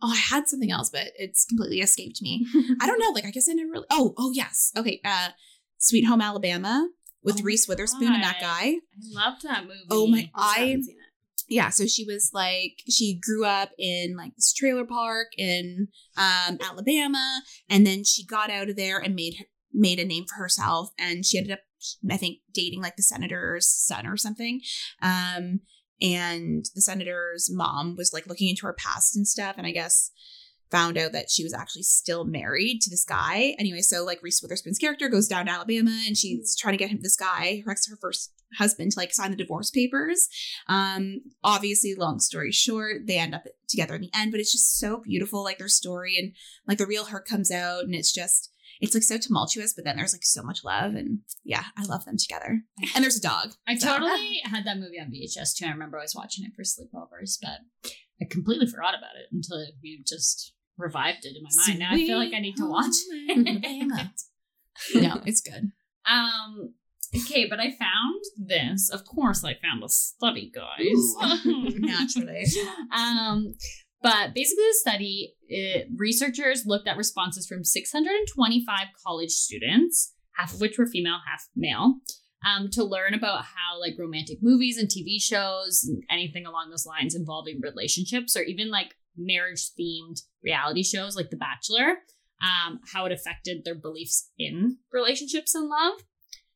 oh I had something else but it's completely escaped me. [laughs] I don't know like I guess I never really oh oh yes. Okay uh Sweet Home Alabama with Oh Reese Witherspoon and that guy. I loved that movie. Oh my- I- haven't seen it. yeah so she was like she grew up in like this trailer park in um alabama and then she got out of there and made made a name for herself and she ended up i think dating like the senator's son or something. Um and the senator's mom was like looking into her past and stuff and i guess found out that she was actually still married to this guy. Anyway so like reese witherspoon's character goes down to alabama and she's trying to get him this guy her ex her first husband to like sign the divorce papers. Um, obviously, long story short, they end up together in the end, but it's just so beautiful, like their story and like the real her comes out, and it's just it's like so tumultuous, but then there's like so much love, and yeah, I love them together. [laughs] And there's a dog. I So- totally [laughs] had that movie on VHS too. I remember I was watching it for sleepovers, but I completely forgot about it until you just revived it in my mind. Now I feel like I need to watch it. [laughs] no, it's good. Um. Okay, but I found this. Of course, I found a study, guys. Naturally. um, but basically, the study, it, researchers looked at responses from 625 college students, half of which were female, half male, um, to learn about how like romantic movies and TV shows and anything along those lines involving relationships or even like marriage themed reality shows like The Bachelor, um, how it affected their beliefs in relationships and love.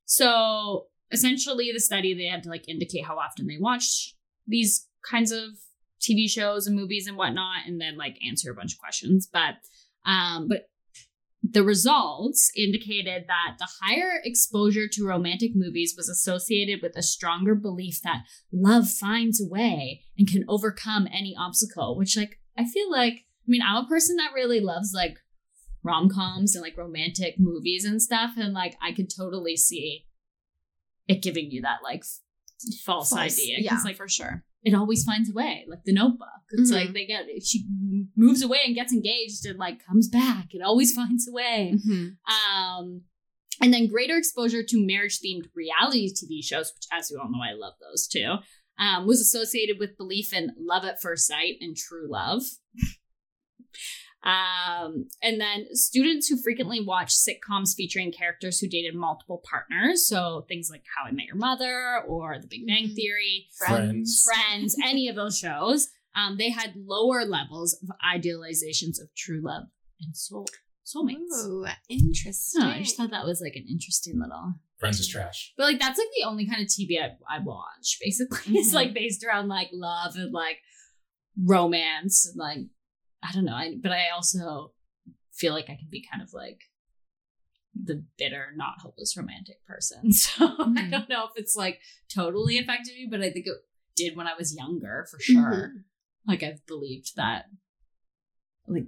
So essentially, the study they had to like indicate how often they watched these kinds of TV shows and movies and whatnot, and then like answer a bunch of questions. But um, but the results indicated that the higher exposure to romantic movies was associated with a stronger belief that love finds a way and can overcome any obstacle, which, like, I feel like, I mean, I'm a person that really loves, like, rom coms and, like, romantic movies and stuff. And, like, I could totally see it giving you that, like, f- false, idea. Yeah, like, for sure. It always finds a way like the notebook it's Mhm. like they get she moves away and gets engaged and like comes back it always [laughs] finds a way Mhm. um and then greater exposure to marriage themed reality tv shows which as you all know i love those too um, was associated with belief in love at first sight and true love um, and then students who frequently watch sitcoms featuring characters who dated multiple partners so things like how i met your mother or the big bang Mhm. theory Friends. Friends, [laughs] any of those shows, um, they had lower levels of idealizations of true love and soul soulmates. Ooh, interesting. Huh, I just thought that was like an interesting little. Friends is trash. But like that's like the only kind of TV I, I watch. Basically, [laughs] it's Mhm. like based around like love and like romance and like I don't know. I but I also feel like I can be kind of like the bitter, not hopeless romantic person. [laughs] So I Mhm. don't know if it's like totally affected me, but I think it did when I was younger for sure. Mhm. Like I've believed that like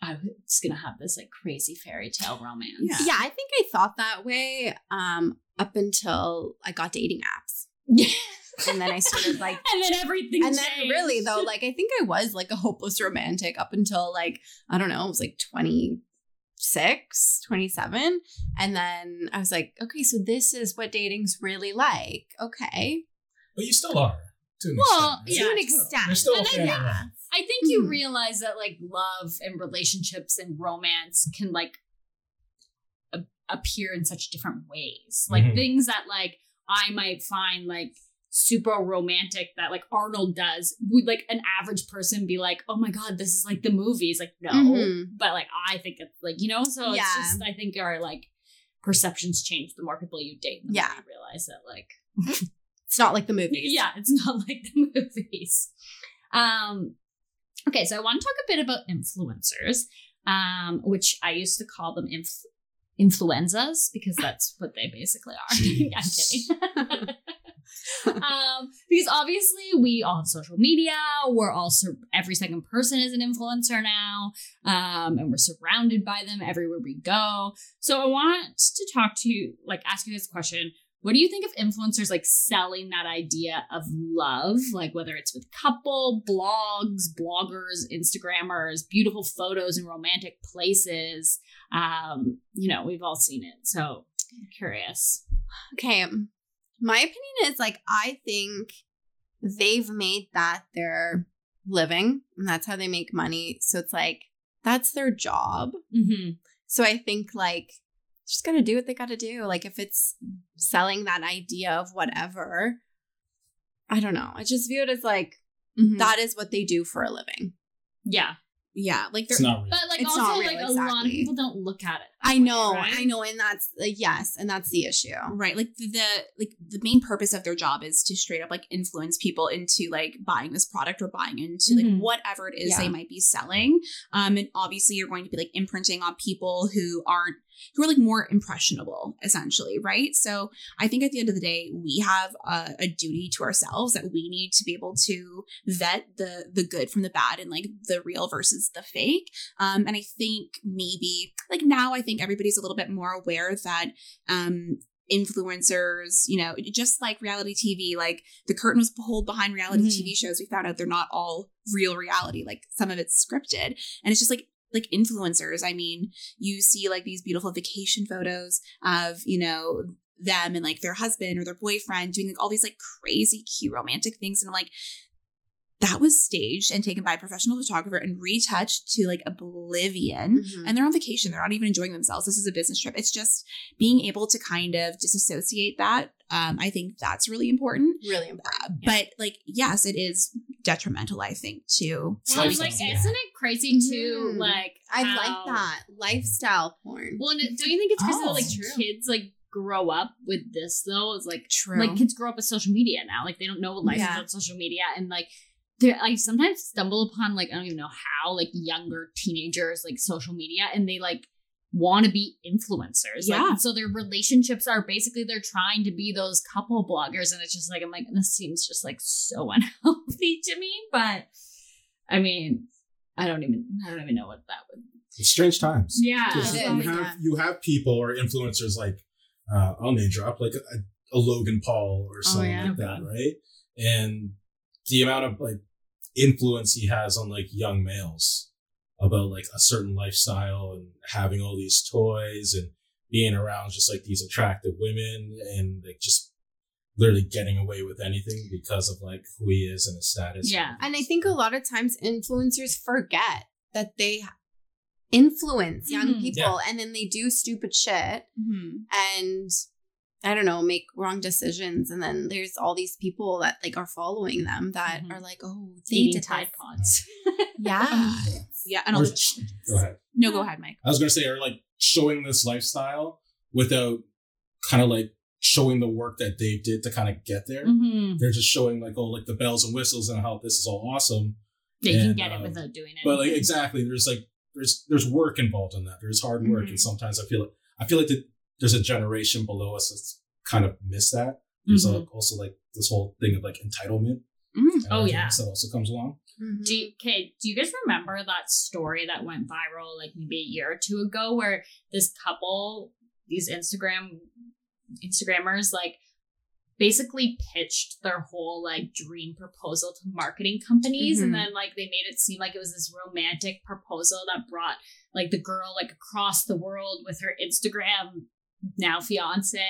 I was gonna have this like crazy fairy tale romance. Yeah. Yeah, I think I thought that way um, up until I got dating apps. [laughs] And then I started [laughs] like and then everything and then really though, [laughs] like I think I was like a hopeless romantic up until like, I don't know, it was like 26, 27. And then I was like, okay, so this is what dating's really like. Okay. But you still are. To Well, extent, yeah, to an extent. You're still a And I think- I think you Mhm. realize that like love and relationships and romance can like appear in such different ways. Like Mhm. things that like I might find like super romantic that like Arnold does would like an average person be like, "Oh my god, this is like the movies." Like no. Mhm. But like I think it's like, you know, so Yeah. it's just I think our like perceptions change the more people you date and the more Yeah. you realize that like [laughs] It's not like the [laughs] movies. yeah, it's not like the [laughs] movies. Um, okay, so I want to talk a bit about influencers, um, which I used to call them inf- influenzas because that's what they basically are. I'm kidding. [laughs] um, because obviously we all have social media. We're also every second person is an influencer now, um, and we're surrounded by them everywhere we go. So I want to talk to you, like, ask you this question: What do you think of influencers like selling that idea of love, like whether it's with couple, blogs, bloggers, Instagrammers, beautiful photos in romantic places? Um, you know, we've all seen it. So curious. Okay. My opinion is like I think they've made that their living and that's how they make money. So it's like that's their job. Mm-hmm. So I think like just gotta do what they gotta do. Like if it's selling that idea of whatever, I don't know. I just view it as like Mhm. that is what they do for a living. Yeah. Yeah, like It's they're not real. But like It's also not real, like a lot of people don't look at it. that I way, know, right? I know, and that's uh, yes, and that's the issue. right like the, the like the main purpose of their job is to straight up like influence people into like buying this product or buying into Mhm. like whatever it is Yeah. they might be selling um and obviously you're going to be like imprinting on people who aren't who are like more impressionable essentially right so i think at the end of the day we have a, a duty to ourselves that we need to be able to vet the the good from the bad and like the real versus the fake um and i think maybe like now i think everybody's a little bit more aware that um influencers, you know, just like reality TV, like the curtain was pulled behind reality Mhm. TV shows. We found out they're not all real reality. Like some of it's scripted. And it's just like like influencers. I mean, you see like these beautiful vacation photos of, you know, them and like their husband or their boyfriend doing like all these like crazy cute romantic things. And I'm like, that was staged and taken by a professional photographer and retouched to like oblivion Mhm. and they're on vacation. They're not even enjoying themselves. This is a business trip. It's just being able to kind of disassociate that. Um, I think that's really important. really important. Uh, But like, yes, it is detrimental. I think to It's Well, like like, something- isn't it crazy too? Mhm. Like, I how- like that lifestyle porn. Well, and don't you think it's crazy Oh, that like true. kids like grow up with this though? It's like true. like kids grow up with social media now. Like they don't know what life Yeah. is on social media, and like they I sometimes stumble upon like I don't even know how like younger teenagers like social media, and they like want to be influencers. Like, Yeah. so their relationships are basically they're trying to be those couple bloggers. And it's just like, I'm like, this seems just like so [laughs] unhealthy to me. But I mean, I don't even, I don't even know what that would. It's strange times. Yeah. You is, have yeah. you have people or influencers like uh, I'll name drop like a, a Logan Paul or something yeah. like Oh, that, God. right? And the amount of like influence he has on like young males about like a certain lifestyle and having all these toys and being around just like these attractive women and like just literally getting away with anything because of like who he is and his status. Yeah. And I think a lot of times influencers forget that they influence young Mhm. people and then they do stupid shit Mhm. and I don't know, make wrong decisions. And then there's all these people that like are following them that Mhm. are like, oh, they Eating did Tide this. Pods. [laughs] [laughs] Yeah. Yeah, and Or- also, go ahead. no, go ahead, Mike. I was gonna say, or like showing this lifestyle without kind of like showing the work that they did to kind of get there. mm-hmm. They're just showing like, oh, like the bells and whistles and how this is all awesome. They you can And, get it um, without doing it. But like exactly, there's like there's there's work involved in that. There's hard work, Mhm. and sometimes I feel like I feel like that there's a generation below us that's kind of missed that. There's Mhm. like, also like this whole thing of like entitlement. Mm. and Oh, everything yeah. that also comes along. Mhm. Do you, okay, do you guys remember that story that went viral like maybe a year or two ago where this couple, these Instagram Instagrammers, like basically pitched their whole like dream proposal to marketing companies and Mhm. then like they made it seem like it was this romantic proposal that brought like the girl like across the world with her Instagram now fiance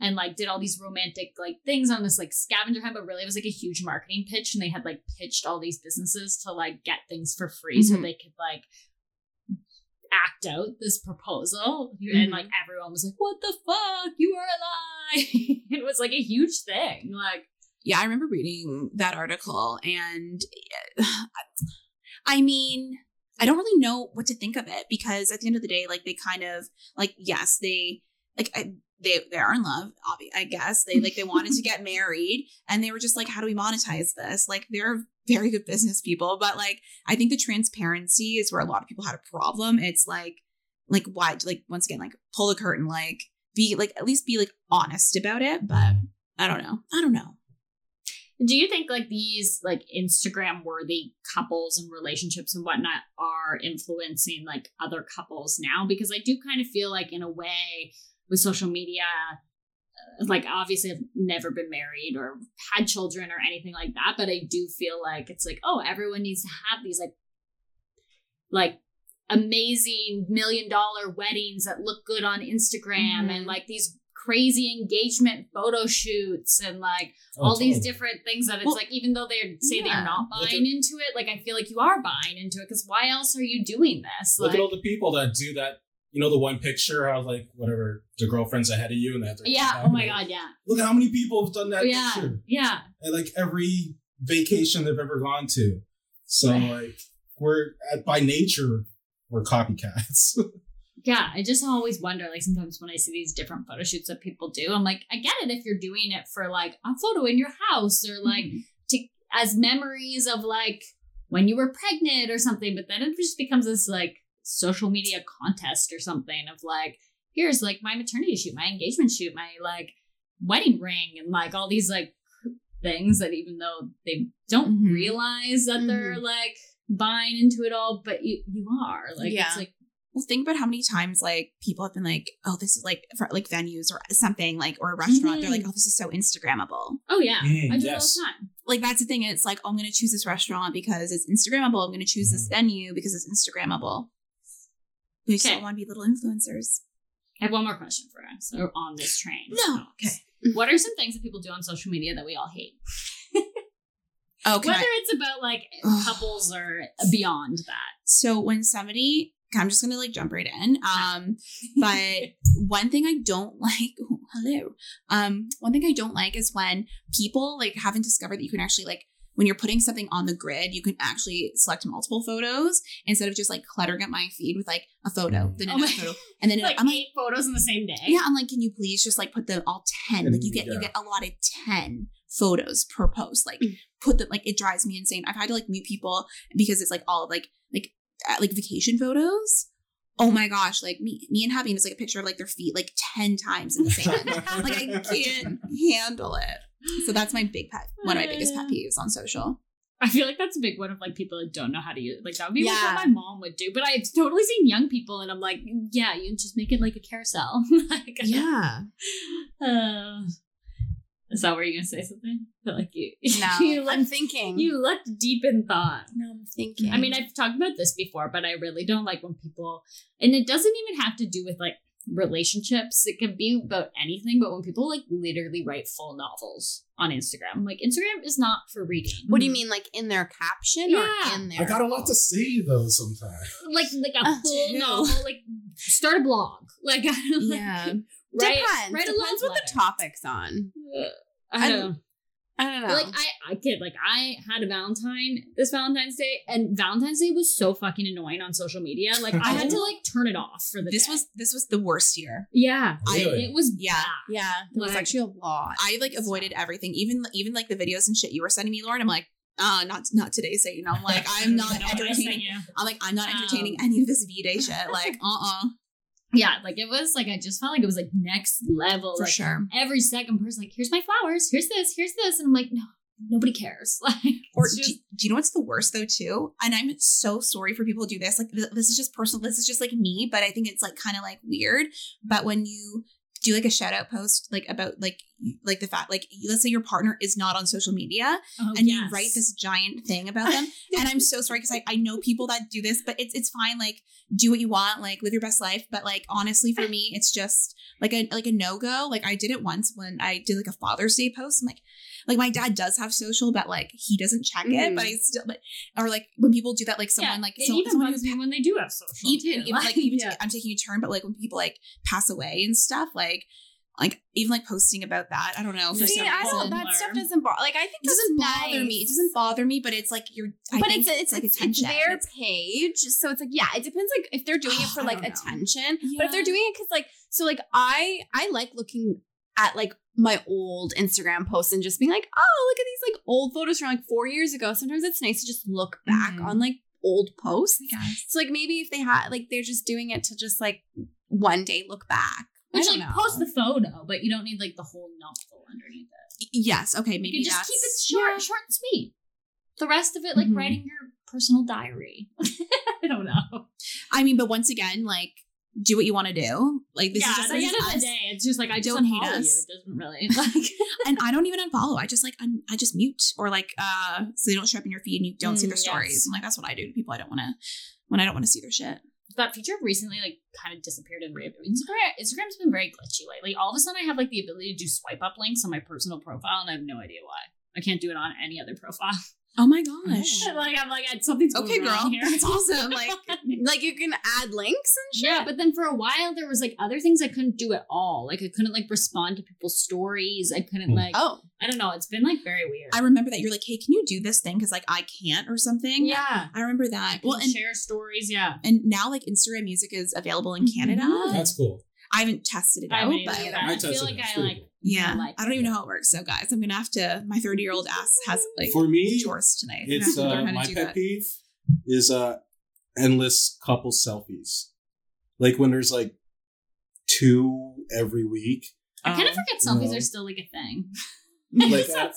and like did all these romantic like things on this like scavenger hunt, but really it was like a huge marketing pitch, and they had like pitched all these businesses to like get things for free so Mhm. they could like act out this proposal, and like everyone was like, "What the fuck? You are a lie!" [laughs] it was like a huge thing. Like, Yeah, I remember reading that article, and [sighs] I mean, I don't really know what to think of it because at the end of the day, like they kind of like yes, they like I, they they are in love. I guess they like they wanted to get married, and they were just like, how do we monetize this? Like they're very good business people, but like I think the transparency is where a lot of people had a problem. It's like like why like once again like pull the curtain like be like at least be like honest about it but i don't know i don't know do you think like these like Instagram worthy couples and relationships and whatnot are influencing like other couples now? Because I do kind of feel like in a way with social media, uh, like obviously I've never been married or had children or anything like that, but I do feel like it's like oh everyone needs to have these like like amazing million dollar weddings that look good on Instagram Mhm. and like these crazy engagement photo shoots and like all Oh, these different things that it's Well, like even though they say yeah. they're not buying into it like i feel like you are buying into it because why else are you doing this Look like at all the people that do that. You know, the one picture of like whatever the girlfriend's ahead of you, and have yeah oh my god yeah Look how many people have done that yeah picture. yeah At like every vacation they've ever gone to. So like we're at by nature we're copycats. [laughs] yeah i just always wonder like sometimes when i see these different photo shoots that people do i'm like i get it if you're doing it for like a photo in your house or like Mm-hmm. to as memories of like when you were pregnant or something but then it just becomes this like social media contest or something of like here's like my maternity shoot my engagement shoot my like wedding ring and like all these like things that even though they don't Mhm. realize that they're like buying into it all but you you are like Yeah. it's like Well, think about how many times like people have been like, "Oh, this is like for, like venues or something like or a restaurant." They're like, "Oh, this is so Instagrammable." oh yeah Mm, i do yes. it all the time Like that's the thing. It's like, oh, "I'm going to choose this restaurant because it's Instagrammable. I'm going to choose this venue because it's Instagrammable." We just Okay. don't want to be little influencers. i have one more question for us or on this train No. Okay. what are some things that people do on social media that we all hate [laughs] Oh, can whether I- it's about like couples or beyond that So when somebody, I'm just gonna like jump right in. [laughs] Um, but one thing I don't [laughs] like, hello. Um, one thing I don't like is when people like haven't discovered that you can actually like when you're putting something on the grid, you can actually select multiple photos instead of just like cluttering up my feed with like a photo, then Oh another my- photo, [laughs] and then like I'm like, eight photos in the same day yeah, I'm like, can you please just like put them all ten? Like you get you Yeah. get allotted ten photos per post. Like Mm. put them like it drives me insane. I've had to like mute people because it's like all like like uh, like vacation photos oh my gosh, like me, me and Happy is like a picture of like their feet like 10 times in the sand. [laughs] like I can't handle it. So that's my big pet, one of my biggest pet peeves on social. I feel like that's a big one of like people that don't know how to use. Like that would be like what my mom would do. But I've totally seen young people, and I'm like, yeah, you just make it like a carousel. [laughs] like, Yeah. Uh, is that where you're gonna say something? Feel like you. [laughs] No, you I'm thinking. you looked deep in thought. no, I'm thinking. I mean, I've talked about this before, but I really don't like when people, and it doesn't even have to do with like relationships. It can be about anything, but when people like literally write full novels on Instagram, like Instagram is not for reading. what do you mean, like in their caption Yeah. or in their? I got a lot to say though sometimes. Like like a Uh, full too. novel, like start a blog. Like [laughs] like, Yeah. write, Depends. write Depends love what the topic's on. letter. I I don't don't know. I don't know. Like I, I kid, like I had a Valentine this Valentine's Day, and Valentine's Day was so fucking annoying on social media. Like I had to [laughs] like turn it off for the This day. was this was the worst year. yeah, I- it was Yeah. bad. yeah, there was Like- actually a lot. I like avoided everything, even even like the videos and shit you were sending me, Lauren. I'm like, uh, not not today, Satan. I'm like, I'm [laughs] not I know what I sent entertaining. you. I'm like, I'm not entertaining Um, any of this V Day shit. [laughs] Like, uh, uh Yeah, like it was like I just felt like it was like next level. for like, sure. Every second person like, here's my flowers, here's this, here's this, and I'm like, no, nobody cares. [laughs] Like, Or it's do, do you know what's the worst though too? And I'm so sorry for people who do this. Like th- this is just personal. This is just like me, but I think it's like kind of like weird. But when you do like a shout out post like about like like the fact like let's say your partner is not on social media oh, and yes. you write this giant thing about them [laughs] and i'm so sorry because I, I know people that do this but it's it's fine like do what you want like live your best life but like honestly for me it's just like a like a no-go like i did it once when i did like a father's day post i'm like like my dad does have social but like he doesn't check it but mm. i still but or like when people do that like someone yeah, like so, even someone who's when they do have social. even, even like [laughs] even yeah. I'm taking a turn, but like when people like pass away and stuff, like like even like posting about that. I don't know. For See, some I don't. That stuff doesn't bother. Like I think It doesn't bother nice. me. It doesn't bother me, but it's like you're. I but think it's it's like it's, it's their It's- page, so it's like yeah, it depends. Like if they're doing it [sighs] for like don't know. attention, but if they're doing it because like so like I I like looking at like my old Instagram posts and just being like, oh look at these like old photos from like four years ago. Sometimes it's nice to just look back Mhm. on like old posts. Yes. So like maybe if they had like they're just doing it to just like one day look back. Which like know. post the photo, but you don't need like the whole novel underneath it. Yes. Okay. You Maybe can just keep it short, yeah. short and sweet. The rest of it, like Mhm. writing your personal diary. [laughs] I don't know. I mean, but once again, like do what you want to do. Like this yeah, is just at the end of the day, it's just like I just Don't hate unfollow you. us. It doesn't really [laughs] like. [laughs] and I don't even unfollow. I just like un- I just mute or like uh so they don't show up in your feed and you don't see Mm, their stories. yes. I'm like that's what I do to people I don't want to when I don't want to see their shit. That feature recently like kind of disappeared in Instagram. Instagram's been very glitchy lately. All of a sudden, I have like the ability to do swipe up links on my personal profile, and I have no idea why. I can't do it on any other profile. [laughs] Oh my gosh. like I'm like something's going Okay, girl. here. That's awesome. Like [laughs] like you can add links and shit. Yeah, but then for a while there was like other things I couldn't do at all. Like I couldn't like respond to people's stories. I couldn't Hmm. like Oh, I don't know. It's been like very weird. I remember that you're like, hey, can you do this thing? Because like I can't or something. yeah. I remember that. Well, Well, and share stories. Yeah. and now like Instagram Music is available in Canada. Mhm. That's cool. I haven't tested it I out, but either. I I feel like I like. cool. Yeah, like I don't even know how it works. So guys, I'm gonna have to. My 30 year old ass has like For me, chores tonight. It's to uh, learn to my pet that. peeve is uh endless couple selfies. Like when there's like two every week. I kind of Um, forget selfies no. are still like a thing. [laughs] Like [laughs] uh,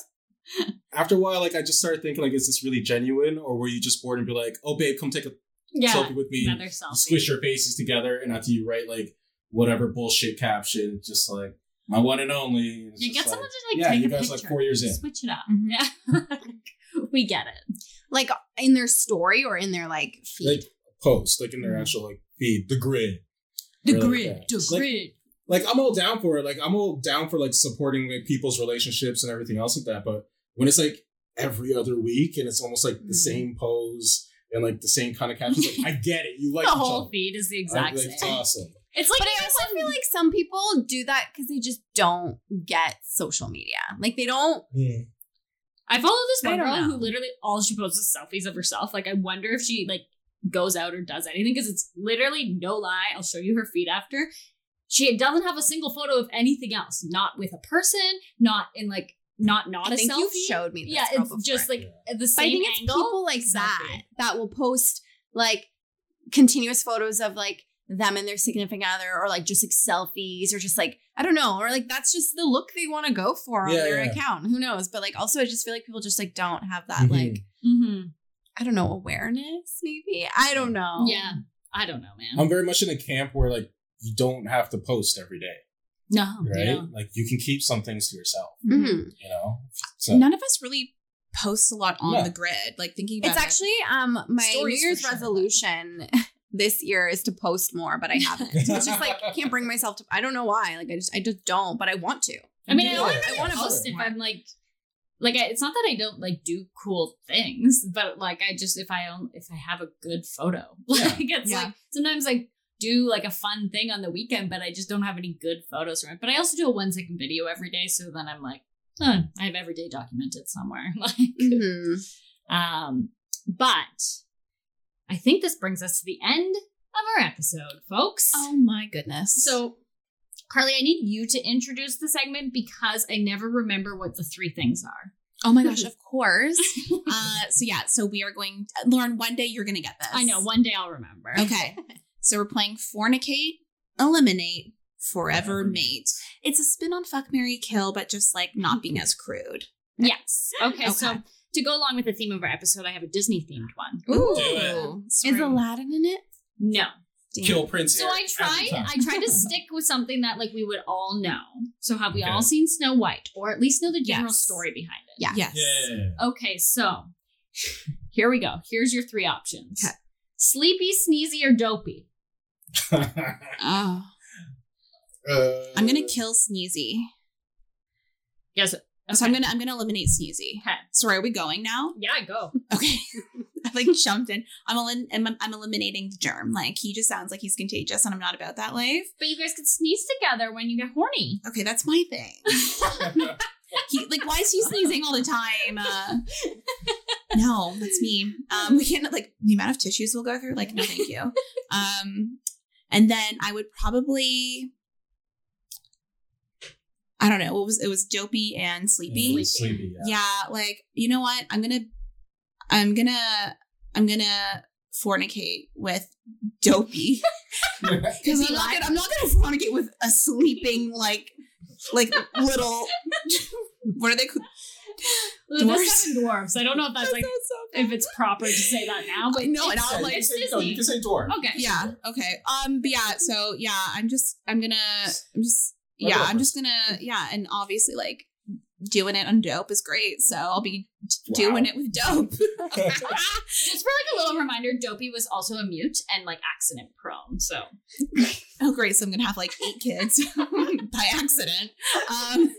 after a while, like I just started thinking like, is this really genuine, or were you just bored and be like, oh babe, come take a Yeah. selfie with me? Another selfie. squish your faces together, and after you write like whatever bullshit caption, just like my one and only. it's You get like, someone to like yeah, take you a guys picture. like four years in. Switch it up. Mhm. Yeah. [laughs] we get it. like in their story or in their like feed. like post, like in their Mhm. actual like feed, the grid. The Or grid. that. The Like- grid. like I'm all down for it. Like I'm all down for like supporting like people's relationships and everything else like that. But when it's like every other week and it's almost like the Mhm. same pose and like the same kind of captions, like [laughs] I get it. You like the each whole other. feed is the I- exact like, It's same. awesome. It's like but I also when- feel like some people do that because they just don't get social media. Like they don't. I follow this one don't girl who literally all she posts is selfies of herself. Like I wonder if she like goes out or does anything because it's literally no lie. I'll show you her feed after. She doesn't have a single photo of anything else. Not with a person. Not in like not not I a think selfie. you've showed me. This yeah, girl it's before. just like the But I same think it's people like selfie. that that will post like continuous photos of like them and their significant other or like just like selfies or just like I don't know or like that's just the look they want to go for on Yeah, their yeah. account. Who knows? But like also I just feel like people just like don't have that Mhm. like mm-hmm. I don't know awareness maybe. I don't know. Yeah. I don't know, man. I'm very much in a camp where like you don't have to post every day, no, right? yeah. Like you can keep some things to yourself, Mhm. you know. So None of us really post a lot on No. the grid. Like thinking about It's it. actually um my Stories New Year's sure. resolution this year is to post more, but I [laughs] haven't. it's just like I can't bring myself to. I don't know why. Like I just I just don't, but I want to. I mean, I Yeah. only I really wanna post post if more. I'm like, like I, it's not that I don't like do cool things, but like I just if I own if I have a good photo, [laughs] like it's Yeah. like sometimes I do like a fun thing on the weekend, but I just don't have any good photos from it. But I also do a one second video every day, so then I'm like, huh, I have every day documented somewhere. [laughs] like, Mhm. um, but I think this brings us to the end of our episode, folks. Oh my goodness. So, Carly, I need you to introduce the segment because I never remember what the three things are. Oh my gosh, of [laughs] course. [laughs] uh, so yeah, so we are going, Lauren. One day you're gonna get this. I know, one day I'll remember. Okay, [laughs] so we're playing fornicate, eliminate, forever mate. It's a spin on fuck, Mary kill, but just like not being as crude. Yes. Okay, Okay. so to go along with the theme of our episode, I have a Disney themed one. Ooh. Do it. Is Aladdin in it? No. kill Prince. So I Eric tried. I tried to stick with something that like we would all know. So have we Okay. all seen Snow White? Or at least know the general Yes. story behind it? Yeah. Yes. Yeah. Okay, so here we go. Here's your three options. Okay. Sleepy, sneezy, or dopey. [laughs] Oh, Uh, I'm gonna kill Sneezy. Yes. So I'm gonna I'm gonna eliminate Sneezy. Okay. So are we going now? Yeah, go. [laughs] Okay. [laughs] I like jumped in. I'm, elim- I'm I'm eliminating the germ. Like he just sounds like he's contagious, and I'm not about that life. But you guys could sneeze together when you get horny. Okay, that's my thing. [laughs] He like why is he sneezing all the time? Uh, no, that's me. Um, we can't like the amount of tissues we'll go through. Like no, thank you. Um, and then I would probably. I don't know. It was it was dopey and sleepy. Yeah, sleepy. Yeah. Yeah, like you know what? I'm gonna, I'm gonna, I'm gonna fornicate with dopey [laughs] because I'm he not gonna, I'm not gonna fornicate with a sleeping like, like little. What are they? called? The Dwarfs. seven dwarfs. I don't know if that's like if it's proper to say that now, but no, and it's, I'll, like, you, can say, no, you can say dwarf. Okay. Yeah. Okay. Um. But yeah. So yeah, I'm just. I'm gonna. I'm just. I'll Yeah. go I'm just gonna. Yeah. And obviously, like doing it on dope is great. So I'll be doing it with dope. [laughs] [laughs] Just for like a little reminder, Dopey was also a mute and like accident prone. So [laughs] oh, great. So I'm gonna have like eight kids by accident. Um.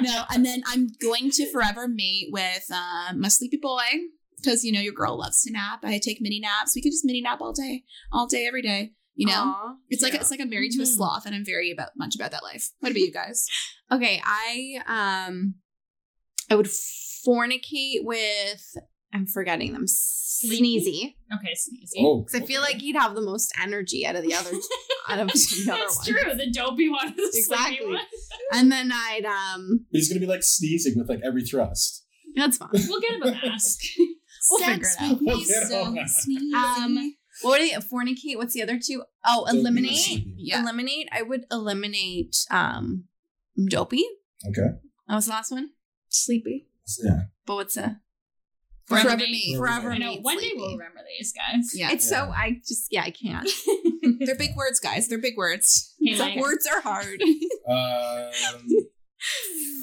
no, and then I'm going to forever mate with um, my sleepy boy because you know your girl loves to nap. I take mini naps. We could just mini nap all day, all day, every day. You know, Aw. it's like Yeah. it's like I'm married to a Mhm. sloth, and I'm very about much about that life. What about you guys? [laughs] Okay, I um I would fornicate with I'm forgetting them. Sneezy. okay, sneezy. Oh, Because I feel like he'd have the most energy out of the other out of [laughs] the other That's one. true. The dopey one is the Exactly. one. And then I'd um he's gonna be like sneezing with like every thrust. that's fine. We'll get him a mask. [laughs] We'll figure it out. with We'll so sneezy. Um, What are they? Fornicate. What's the other two? Oh, Dopey eliminate. Yeah. Eliminate. I would eliminate um dopey. Okay. That was the last one. Sleepy. Yeah. But what's the Forever Forever Mate. me. Forever I know. Mate One day we'll remember these guys. Yeah, It's so I just yeah I can't. [laughs] they're big words, guys. They're big words. Hey, Some words are hard. [laughs] Um,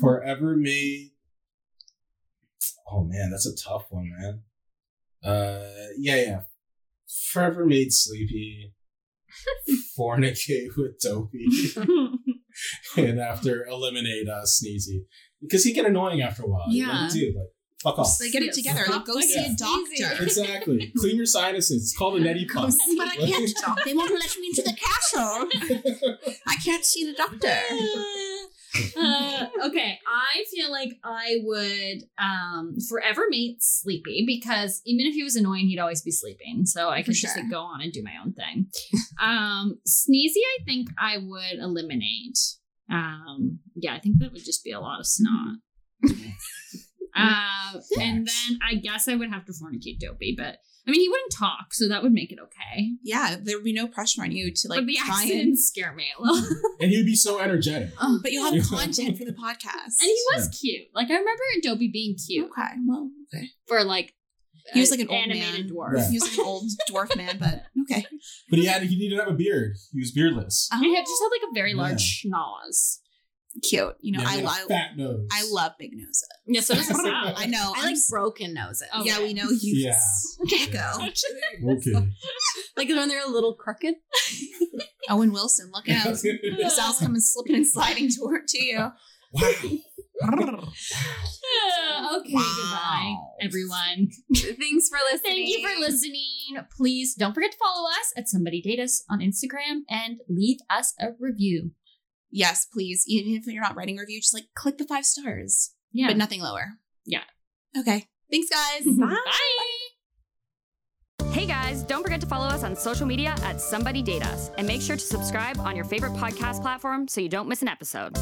forever made. Oh man, that's a tough one, man. Uh, yeah, yeah. Forever made sleepy. [laughs] Fornicate with dopey, [laughs] and after eliminate uh, sneezy because he get annoying after a while. You're Yeah. like, dude, like fuck off. Just like get it together. Like go see a doctor. [laughs] exactly. Clean your sinuses. It's called a neti pump. But I can't. Talk. They won't let me into the castle. I can't see the doctor. Uh, okay, I feel like I would um forever mate Sleepy because even if he was annoying, he'd always be sleeping. So I For could just like go on and do my own thing. um Sneezy, I think I would eliminate. Um yeah, I think that would just be a lot of snot. Um, [laughs] and then I guess I would have to fornicate Dopey, but I mean, he wouldn't talk, so that would make it okay. Yeah, there would be no pressure on you to like but the try accidents scare me a little. [laughs] And he'd be so energetic. and. But you'll have Yeah. [laughs] content for the podcast. And he was cute. Like I remember Dopey being cute Okay, well, okay. for like He was like an old animated man. dwarf. Yeah. He was like an old [laughs] dwarf man, but okay. But he had he didn't have a beard. He was beardless. Oh. He had just had like a very Yeah. large schnoz. Cute. You know, Yeah, I, he had a I, fat nose. I love big noses. Yeah, so does [laughs] Sal. I know. I I'm like s- broken noses. Oh, yeah, okay. we know you. Yeah. Gecko. [laughs] Okay. [laughs] Like when they're a little crooked. Owen Wilson, look out. Sal's coming slipping and sliding toward to you. wow. Okay, goodbye, everyone. Thanks for listening. Thank you for listening. Please don't forget to follow us at Somebody Date Us on Instagram and leave us a review. Yes, please. Even if you're not writing a review, just like click the five stars, Yeah. but nothing lower. Yeah. Okay. Thanks, guys. [laughs] Bye. Hey guys, don't forget to follow us on social media at Somebody Date Us and make sure to subscribe on your favorite podcast platform so you don't miss an episode.